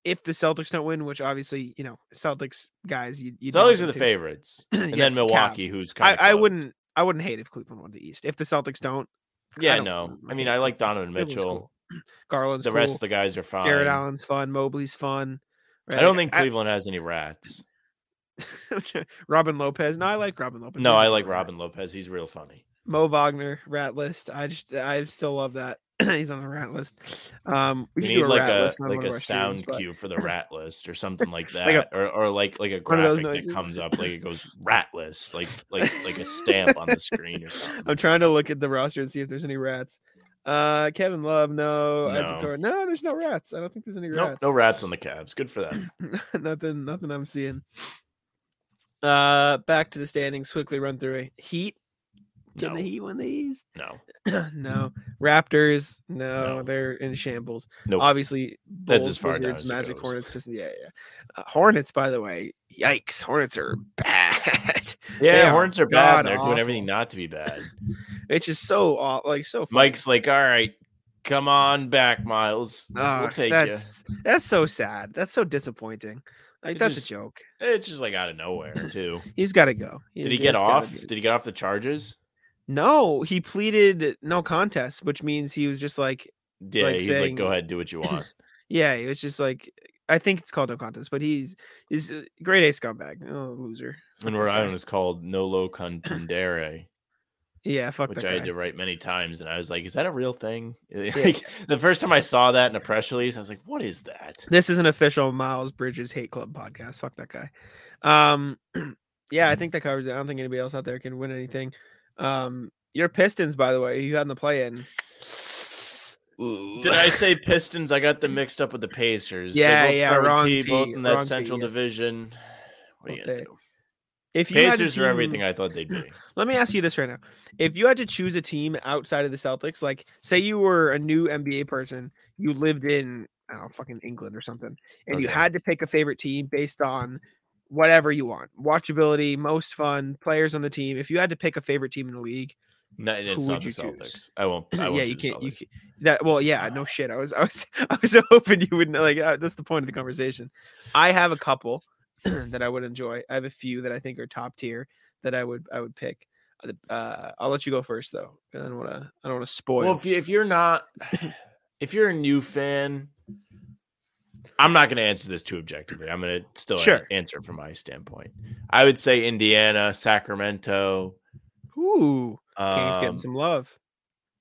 if the Celtics don't win, which obviously you know Celtics guys, you you Celtics are the favorites, and Yes, then Milwaukee, Cavs. who's I, kind of I wouldn't I wouldn't hate if Cleveland won the East. If the Celtics mm. don't, I Yeah, don't no. I mean, I like Donovan Mitchell. cool. Garland's The cool. rest of the guys are fine. Jarrett Allen's fun. Mobley's fun. I don't think Cleveland has any rats. Robin Lopez. No, I like Robin Lopez. No, He's I like rat. Robin Lopez. He's real funny. Mo Wagner, rat list. I just I still love that. He's on the rat list. Um we We need a like a like a sound streams, but- cue for the rat list or something like that, Like a- or or like like a graphic that comes up like it goes rat list, like like like a stamp on the screen or something. I'm trying to look at the roster and see if there's any rats. Uh Kevin Love, no. No. No, there's no rats. I don't think there's any Nope, rats. no rats on the Cavs. Good for them. nothing, nothing I'm seeing. Uh back to the standings, quickly run through it. Heat. Can No, the Heat win the East? no, no. Raptors, no, No. they're in shambles. Nope. Obviously, That's Bulls, as far down Wizards, as Magic. Hornets. Because yeah, yeah. Uh, Hornets, by the way, yikes! Hornets are bad. Yeah, Hornets are bad. They're god doing everything not to be bad. it's just so like so. funny. Mike's like, all right, come on back, Miles. Ah, we'll take you. that's that's so sad. That's so disappointing. Like It that's just- a joke. It's just like out of nowhere too. He's got to go. Did he get off? Did he get off the charges? No, he pleaded no contest, which means he was just like, Yeah, Like he's like, go ahead, do what you want. yeah, it was just like, I think it's called no contest, but he's he's a grade A scumbag. Oh, loser. And Rhode. Island, it's called Nolo Contendere, Yeah, fuck which that I guy. had to write many times, and I was like, "Is that a real thing?" like the first time I saw that in a press release, I was like, "What is that?" This is an official Miles Bridges Hate Club podcast. Fuck that guy. Um, yeah, I think that covers it. I don't think anybody else out there can win anything. Um, your Pistons, by the way, you had in the play in. Did I say Pistons? I got them mixed up with the Pacers. They Yeah, both yeah, wrong P, both P, in that P, Central yes. Division. What are you gonna do? If you Pacers are everything I thought they'd be. Let me ask you this right now. If you had to choose a team outside of the Celtics, like say you were a new NBA person, you lived in I don't know, fucking England or something, and you had to pick a favorite team based on whatever you want. Watchability, most fun, players on the team. If you had to pick a favorite team in the league, No, it's Who not would the you Celtics. choose? I won't. I won't yeah, you can't. You Celtics. can, that well, yeah, no shit. I was, I was, I was hoping you would know. Like uh, that's the point of the conversation. I have a couple that I would enjoy. I have a few that I think are top tier that I would, I would pick. Uh, Uh, I'll let you go first though. 'cause I don't want to. I don't want to spoil. Well, if, you, if you're not, if you're a new fan, I'm not going to answer this too objectively. I'm going to still a- Sure. answer from my standpoint. I would say Indiana, Sacramento. Ooh, Kings getting um, some love.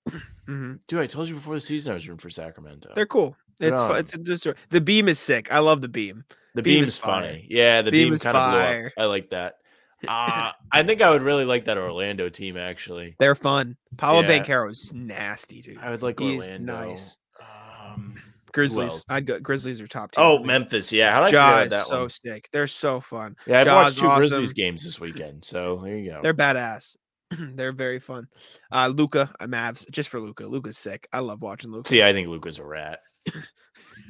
hmm Dude, I told you before the season I was rooting for Sacramento. They're cool. It's fu- on it's a good story. The beam is sick. I love the beam. the Beam beam is is fire. funny. Yeah, the Beam beam, is kind of blew fire. up. I like that. Uh, I think I would really like that Orlando team. Actually, They're fun. Paolo Yeah. Banchero is nasty, dude. I would like He's Orlando. nice. Um, Grizzlies. I'd go. Grizzlies are top tier. oh. Memphis. Yeah, how did I Ja forget is that so one? sick. They're so fun. Yeah, I've watched two awesome. Grizzlies games this weekend. So there you go. They're badass. They're very fun. Uh Luka, Mavs, just for Luka. Luka's sick. I love watching Luka. See, I think Luka's a rat.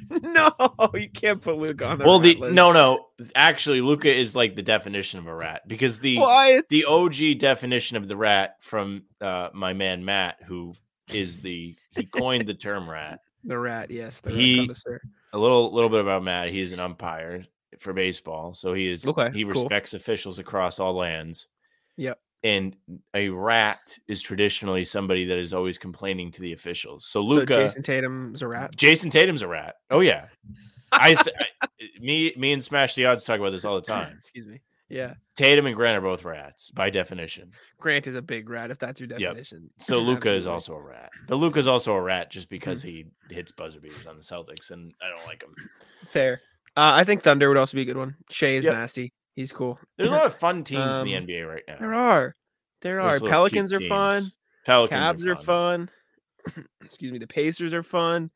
no, you can't put Luka on the well, the list. no, no, actually, Luka is like the definition of a rat because the What? the OG definition of the rat from uh, my man Matt, who is the he coined the term rat. The rat, yes. The He- rat. A little little bit about Matt. He's an umpire for baseball, so he is Okay, he cool. respects officials across all lands. Yep. And a rat is traditionally somebody that is always complaining to the officials. So So Luka, Jayson Tatum's a rat. Jayson Tatum's a rat. Oh yeah. I, me me and Smash the Odds talk about this all the time. Excuse me. Yeah. Tatum and Grant are both rats by definition. Grant is a big rat if that's your Yep. definition. So Luka is also a rat. But Luka's also a rat just because he hits buzzer beaters on the Celtics, and I don't like him. fair. Uh, I think Thunder would also be a good one. Shea is Yep. nasty. He's cool. There's a lot of fun teams in the Um, NBA right now. There are. There are. Pelicans are fun. Pelicans Cavs are fun. Excuse me. The Pacers are fun.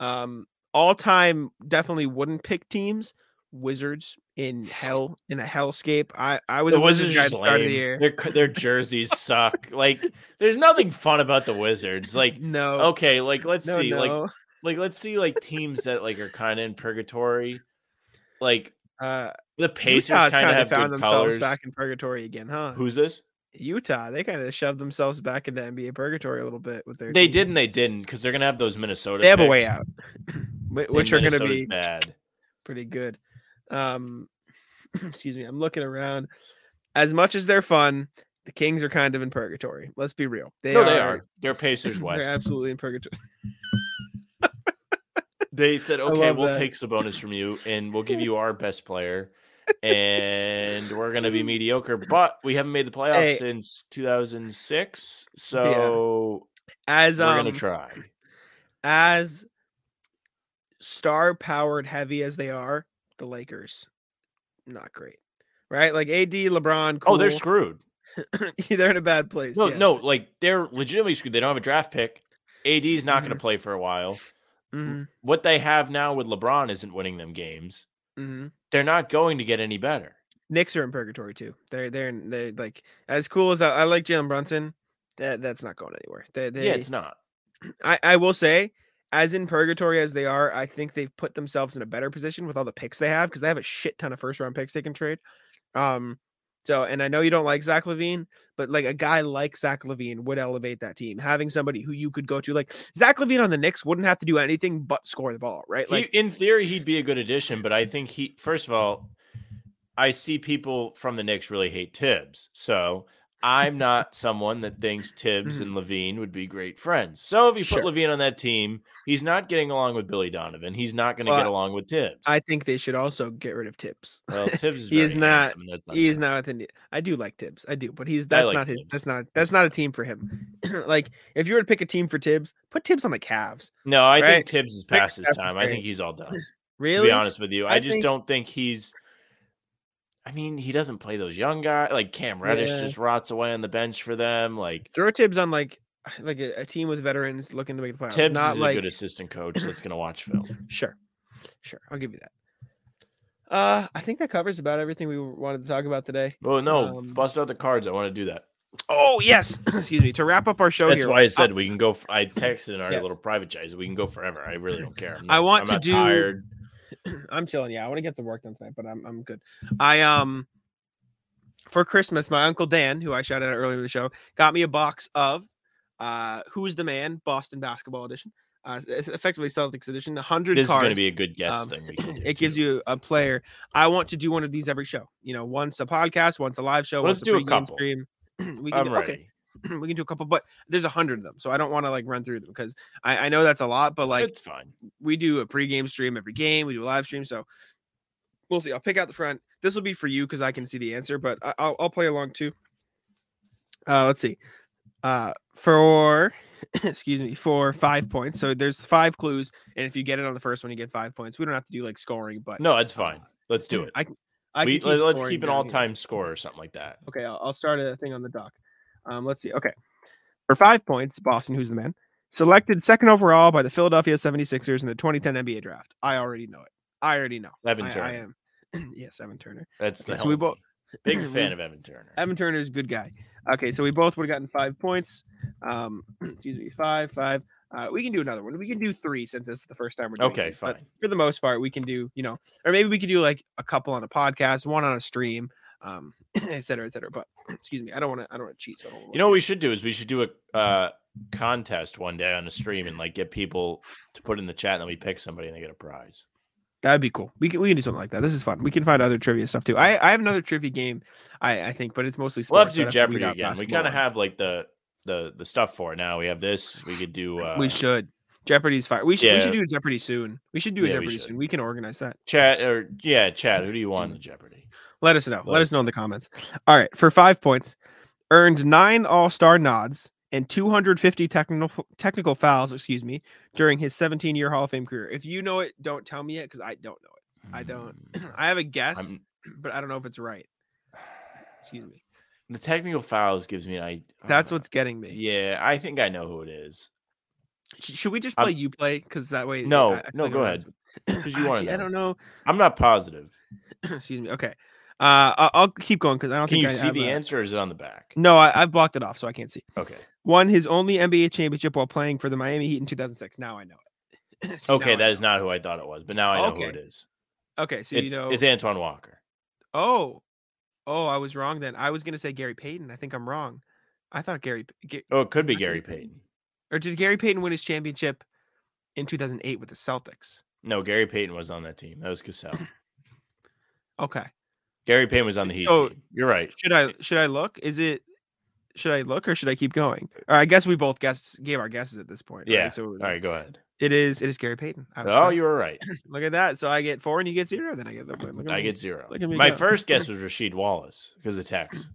Um, all time definitely wouldn't pick teams. Wizards in hell in a hellscape. I I was The a Wizards Wizards guy at the start of the lame. year. Their their jerseys suck. Like, there's nothing fun about the Wizards. Like, No. okay, like let's no, see, no. like like let's see, like teams that like are kind of in purgatory. Like uh, the Pacers kind of kind of have found themselves colors. back in purgatory again, huh? Who's this? Utah, they kind of shoved themselves back into NBA purgatory a little bit with their. They team. did and they didn't because they're gonna have those Minnesota. They have a way out, and which are to be bad. pretty good. Um, excuse me. I'm looking around. As much as they're fun, the Kings are kind of in purgatory. Let's be real. They no, are. they are. They're Pacers They're West. absolutely in purgatory. They said, "Okay, we'll that. take Sabonis from you, and we'll give you our best player, and we're gonna be mediocre." But we haven't made the playoffs Hey. since 2006, so As we're um, gonna try. as star powered heavy as they are, the Lakers, not great. Right? Like AD, LeBron, Oh, they're screwed. they're in a bad place. No, yeah. no, like they're legitimately screwed. They don't have a draft pick. AD is not going Mm-hmm. to play for a while. Mhm, What they have now with LeBron isn't winning them games. mhm. They're not going to get any better. Knicks are in purgatory too. They're they're in- they're like as cool as I, I like Jalen Brunson. That that's not going anywhere. They, they, yeah, it's not. I, I will say, as in purgatory as they are, I think they've put themselves in a better position with all the picks they have because they have a shit ton of first round picks they can trade. Um, so and I know you don't like Zach LaVine, but like a guy like Zach LaVine would elevate that team. Having somebody who you could go to, like Zach LaVine on the Knicks, wouldn't have to do anything but score the ball, right? He, Like in theory, he'd be a good addition, but I think he. First of all, I see people from the Knicks really hate Tibbs, so I'm not someone that thinks Tibbs Mhm. and LaVine would be great friends. So if you Sure. put LaVine on that team, he's not getting along with Billy Donovan. He's not going to Well, get along with Tibbs. I think they should also get rid of Tibbs. well, Tibbs is he is not. handsome, He is not within. I do like Tibbs. I do, but he's that's like not his. That's not. That's not a team for him. like if you were to pick a team for Tibbs, put Tibbs on the Cavs. No, I right? think Tibbs is Pick past his Steph time. I think he's all done. Really? To be honest with you, I, I just think- don't think he's. I mean, he doesn't play those young guys. Like Cam Reddish Yeah. just rots away on the bench for them. Like Throw Tibbs on like like a, a team with veterans looking to make the playoffs. Tibbs not is like a good assistant coach that's going to watch film. sure, sure. I'll give you that. Uh, I think that covers about everything we wanted to talk about today. Oh no, Um, bust out the cards. I want to do that. Oh yes, excuse me. To wrap up our show That's here, why I said we can go. I texted in our Yes. little private chat. so We can go forever. I really don't care. I want I'm to do- Tired. I'm chilling. Yeah, I want to get some work done tonight, but I'm I'm good. I um for Christmas, my uncle Dan, who I shouted out earlier in the show, got me a box of uh Who's the Man Boston Basketball Edition. Uh, it's effectively Celtics edition, 100 This is going to be a good guest um, thing. We can do, it gives you a player. I want to do one of these every show. You know, once a podcast, once a live show, Let's once do a pregame couple. Stream. we can I'm do, ready. okay, we can do a couple, but there's a hundred of them, so I don't want to like run through them because I, I know that's a lot. But like it's fine. we do a pregame stream every game. We do a live stream, so we'll see. I'll pick out the front. This will be for you because I can see the answer, but I, I'll I'll play along too. Uh, let's see. Uh, for excuse me, for five points. So there's five clues, and if you get it on the first one, you get five points. We don't have to do like scoring, but No, it's fine. Let's do it. I I we, keep let's keep an all-time score or something like that. Okay, I'll, I'll start a thing on the dock. Um, let's see. Okay. For five points, Boston, who's the man, selected second overall by the Philadelphia 76ers in the 2010 NBA draft. I already know it. I already know. Evan I, I am. yes, Evan Turner. That's the Okay, so we both big fan of Evan Turner. Evan Turner is a good guy. Okay, so we both would have gotten five points. Um, excuse me, five, five. Uh, we can do another one. We can do three since this is the first time we're doing Okay, but fine. For the most part, we can do, you know, or maybe we could do like a couple on a podcast, one on a stream, um, et cetera, et cetera. But excuse me, I don't want to. I don't want to cheat. So You know what we should do is we should do a uh, contest one day on a stream and like get people to put in the chat and then we pick somebody and they get a prize. That'd be cool. We can we can do something like that. This is fun. We can find other trivia stuff too. I, I have another trivia game. I, I think, but it's mostly sports. We'll have to do I'd Jeopardy again. We kind of have like the the the stuff for it now. We have this. We could do uh, we should. Jeopardy's fire. We should we should do Jeopardy soon. We should do Yeah, we Jeopardy should. soon. We can organize that. chat or yeah, chat. Who do you want in the Jeopardy? Let us know. Let us know in the comments. All right, for five points, earned nine All Star nods and 250 technical technical fouls. Excuse me, during his 17 year Hall of Fame career. If you know it, don't tell me it because I don't know it. I don't. Mm, I have a guess, I'm- but I don't know if it's right. Excuse me. the technical fouls gives me an idea. That's what's getting me. Yeah, I think I know who it is. Should we just I'm- play you play? Because that way. No, I- I no, go ahead. 'Cause you wanna I don't know. I'm not positive. Excuse me. Okay. Uh, I'll, keep going because I don't Can think you I see have the answer or is it on the back? No, I, I've blocked it off, so I can't see. Okay. Won his only NBA championship while playing for the Miami Heat in 2006. Now I know it. Okay, that is not who I thought it was, but now I know who it is. okay. So It's, you know. it's Antoine Walker. oh, oh, I was wrong then. I was gonna say Gary Payton. I think I'm wrong. I thought Gary, Ga- Oh, it could be Gary Gary Payton. Payton. or did Gary Payton win his championship in 2008 with the Celtics? No, Gary Payton was on that team. That was Cassell. Okay. Gary Payton was on the Heat So- team. You're right. Should I should I look? Is it should I look or should I keep going? I guess we both guessed gave our guesses at this point. Yeah. Right? So All right, go ahead. it is it is Gary Payton. Oh, correct. you were right. look at that. So I get four and you get zero. Then I get the point. I me. get zero. Look at me My go. first guess was Rasheed Wallace because of text.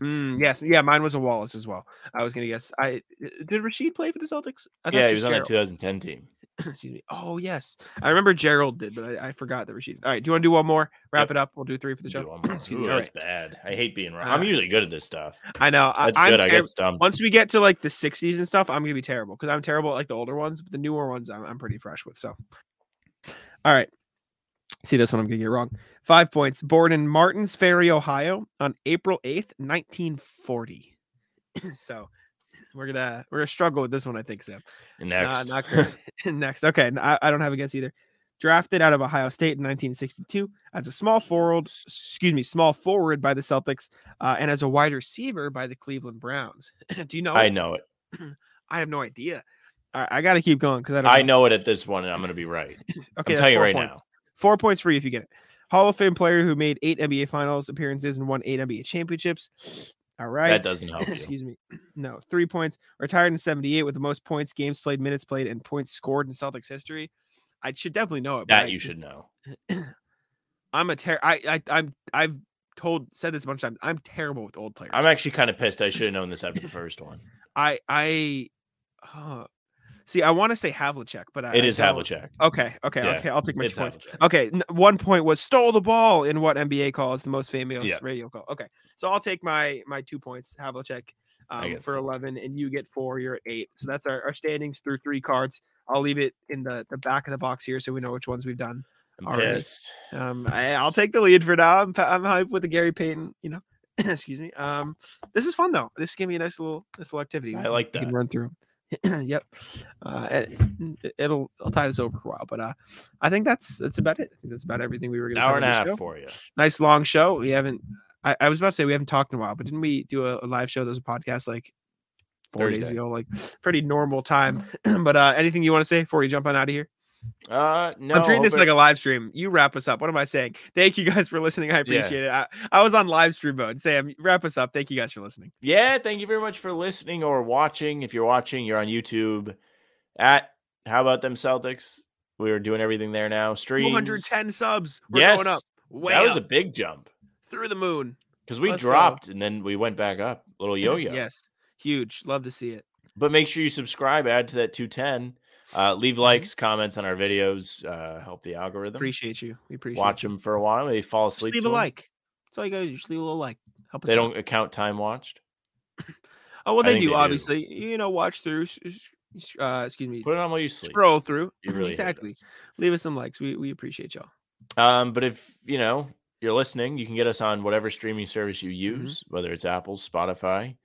Mm, yes, yeah, mine was a Wallace as well. I was gonna guess. I did Rasheed play for the Celtics? I thought Yeah, he was on that Gerald. 2010 team. Excuse me. Oh yes, I remember Gerald did, but I, I forgot that Rasheed. All right, do you want to do one more? Wrap Yep. it up. We'll do three for the Do show. one more. Excuse Ooh. That's right. bad. I hate being wrong. I'm Uh, usually good at this stuff. I know. That's I'm good. I get stumped. once we get to like the 60s and stuff, I'm gonna be terrible because I'm terrible at like the older ones, but the newer ones I'm, I'm pretty fresh with. So, all right. See this one, I'm gonna get wrong. Five points. Born in Martins Ferry, Ohio, on April 8th, 1940. so, we're gonna we're gonna struggle with this one, I think, Sam. Next. Not, not great. Next. Okay. I don't have a guess either. Drafted out of Ohio State in 1962 as a small forward, excuse me, small forward by the Celtics, uh, and as a wide receiver by the Cleveland Browns. Do you know? I know it. I have no idea. All right, I got to keep going because I don't. I know it at this one, and I'm going to be right. Okay, I'm telling you right points. now. Four points for you if you get it. Hall of Fame player who made eight NBA Finals appearances and won eight NBA championships. All right. That doesn't help. Excuse me. No, three points. Retired in 78 with the most points, games played, minutes played, and points scored in Celtics history. I should definitely know it. but I That you should know. I'm a ter- I, I I'm I've told said this a bunch of times. I'm terrible with old players. I'm actually kind of pissed. I should have known this after the first one. I I uh, see. I want to say Havlicek, but I, It I is Havlicek. Okay, okay, Yeah, okay. I'll take my It's two points. Havlicek. Okay, one point was stole the ball in what NBA calls the most famous Yeah. radio call. Okay, so I'll take my my two points. Havlicek um, for eleven, and you get four. You're at eight. So that's our, our standings through three cards. I'll leave it in the the back of the box here, so we know which ones we've done. I'm Alright. pissed. Um, I, I'll take the lead for now. I'm I'm hyped with the Gary Payton. You know, excuse me. Um, this is fun though. This is gonna be a nice little nice little activity. I like we can that. run through. yep. Uh, it, it'll I'll tie this over for a while, but uh, I think that's that's about it. That's about everything we were gonna Hour cover and a half show. for you. Nice long show. We haven't. I, I was about to say we haven't talked in a while, but didn't we do a, a live show? There's a podcast like four days ago, like pretty normal time. but uh, anything you want to say before we jump on out of here? Uh, no. I'm treating this but- like a live stream. You wrap us up. What am I saying? Thank you guys for listening. I Yeah. appreciate it. I, I was on live stream mode. Sam, wrap us up. Thank you guys for listening. Yeah, thank you very much for listening or watching. If you're watching, you're on YouTube at How About Them Celtics. We're doing everything there now. Streams. 210 subs. We're Yes. going up. Way that was a big jump through the moon. because we Let's go. dropped and then we went back up. Little yo-yo. Yes. Huge. Love to see it. But make sure you subscribe, add to that 210. Uh, leave likes, comments on our videos. Uh, help the algorithm. Appreciate you. We appreciate Watch you. them for a while. Maybe fall Just asleep. leave to a like. That's all you gotta do. Just leave a little like. Help us They out. don't account time watched. Oh well, they do. they do. obviously, you know, watch through. Uh, excuse me. Put it on while you sleep. Scroll through. You really exactly. Leave us some likes. We we appreciate y'all. Um, but if you know you're listening, you can get us on whatever streaming service you Mm-hmm. use, whether it's Apple, Spotify.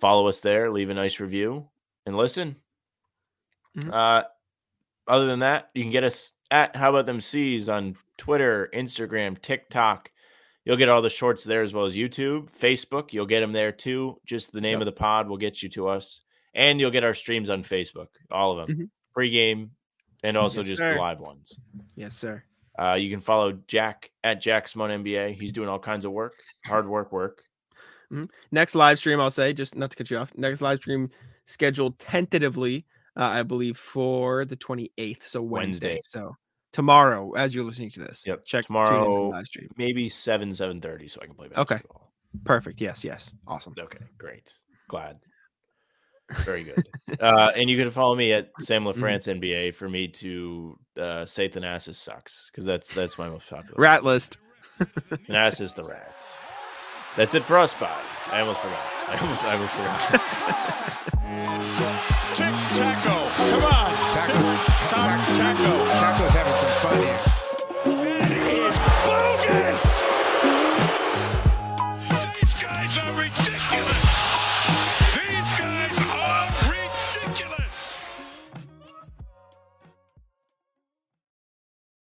Follow us there, leave a nice review, and listen. Mhm. Uh, other than that, you can get us at How About Them C's on Twitter, Instagram, TikTok. You'll get all the shorts there as well as YouTube, Facebook. You'll get them there too. Just the name Yep. of the pod will get you to us, and you'll get our streams on Facebook, all of them, Mhm. pregame, and also Yes, just sir. the live ones. Yes, sir. Uh, you can follow Jack at Jack Simone NBA. He's doing all kinds of work, hard work, work. Next live stream, I'll say, just not to cut you off. Next live stream scheduled tentatively, uh, I believe, for the 28th. So Wednesday. Wednesday. So tomorrow, as you're listening to this. Yep, Check tune in for the tomorrow. live stream. Maybe seven seven thirty, so I can play basketball. Okay. Perfect. Yes, yes. Awesome. Okay, great. Glad. Very good. uh, and you can follow me at Sam Mm-hmm. LaFrance NBA for me to uh, say Thanasis sucks because that's that's my most popular. Rat list. Thanasis the rats. That's it for us, bye. I almost forgot. I almost, I almost forgot. Tic Taco. Come on. Taco's, Taco.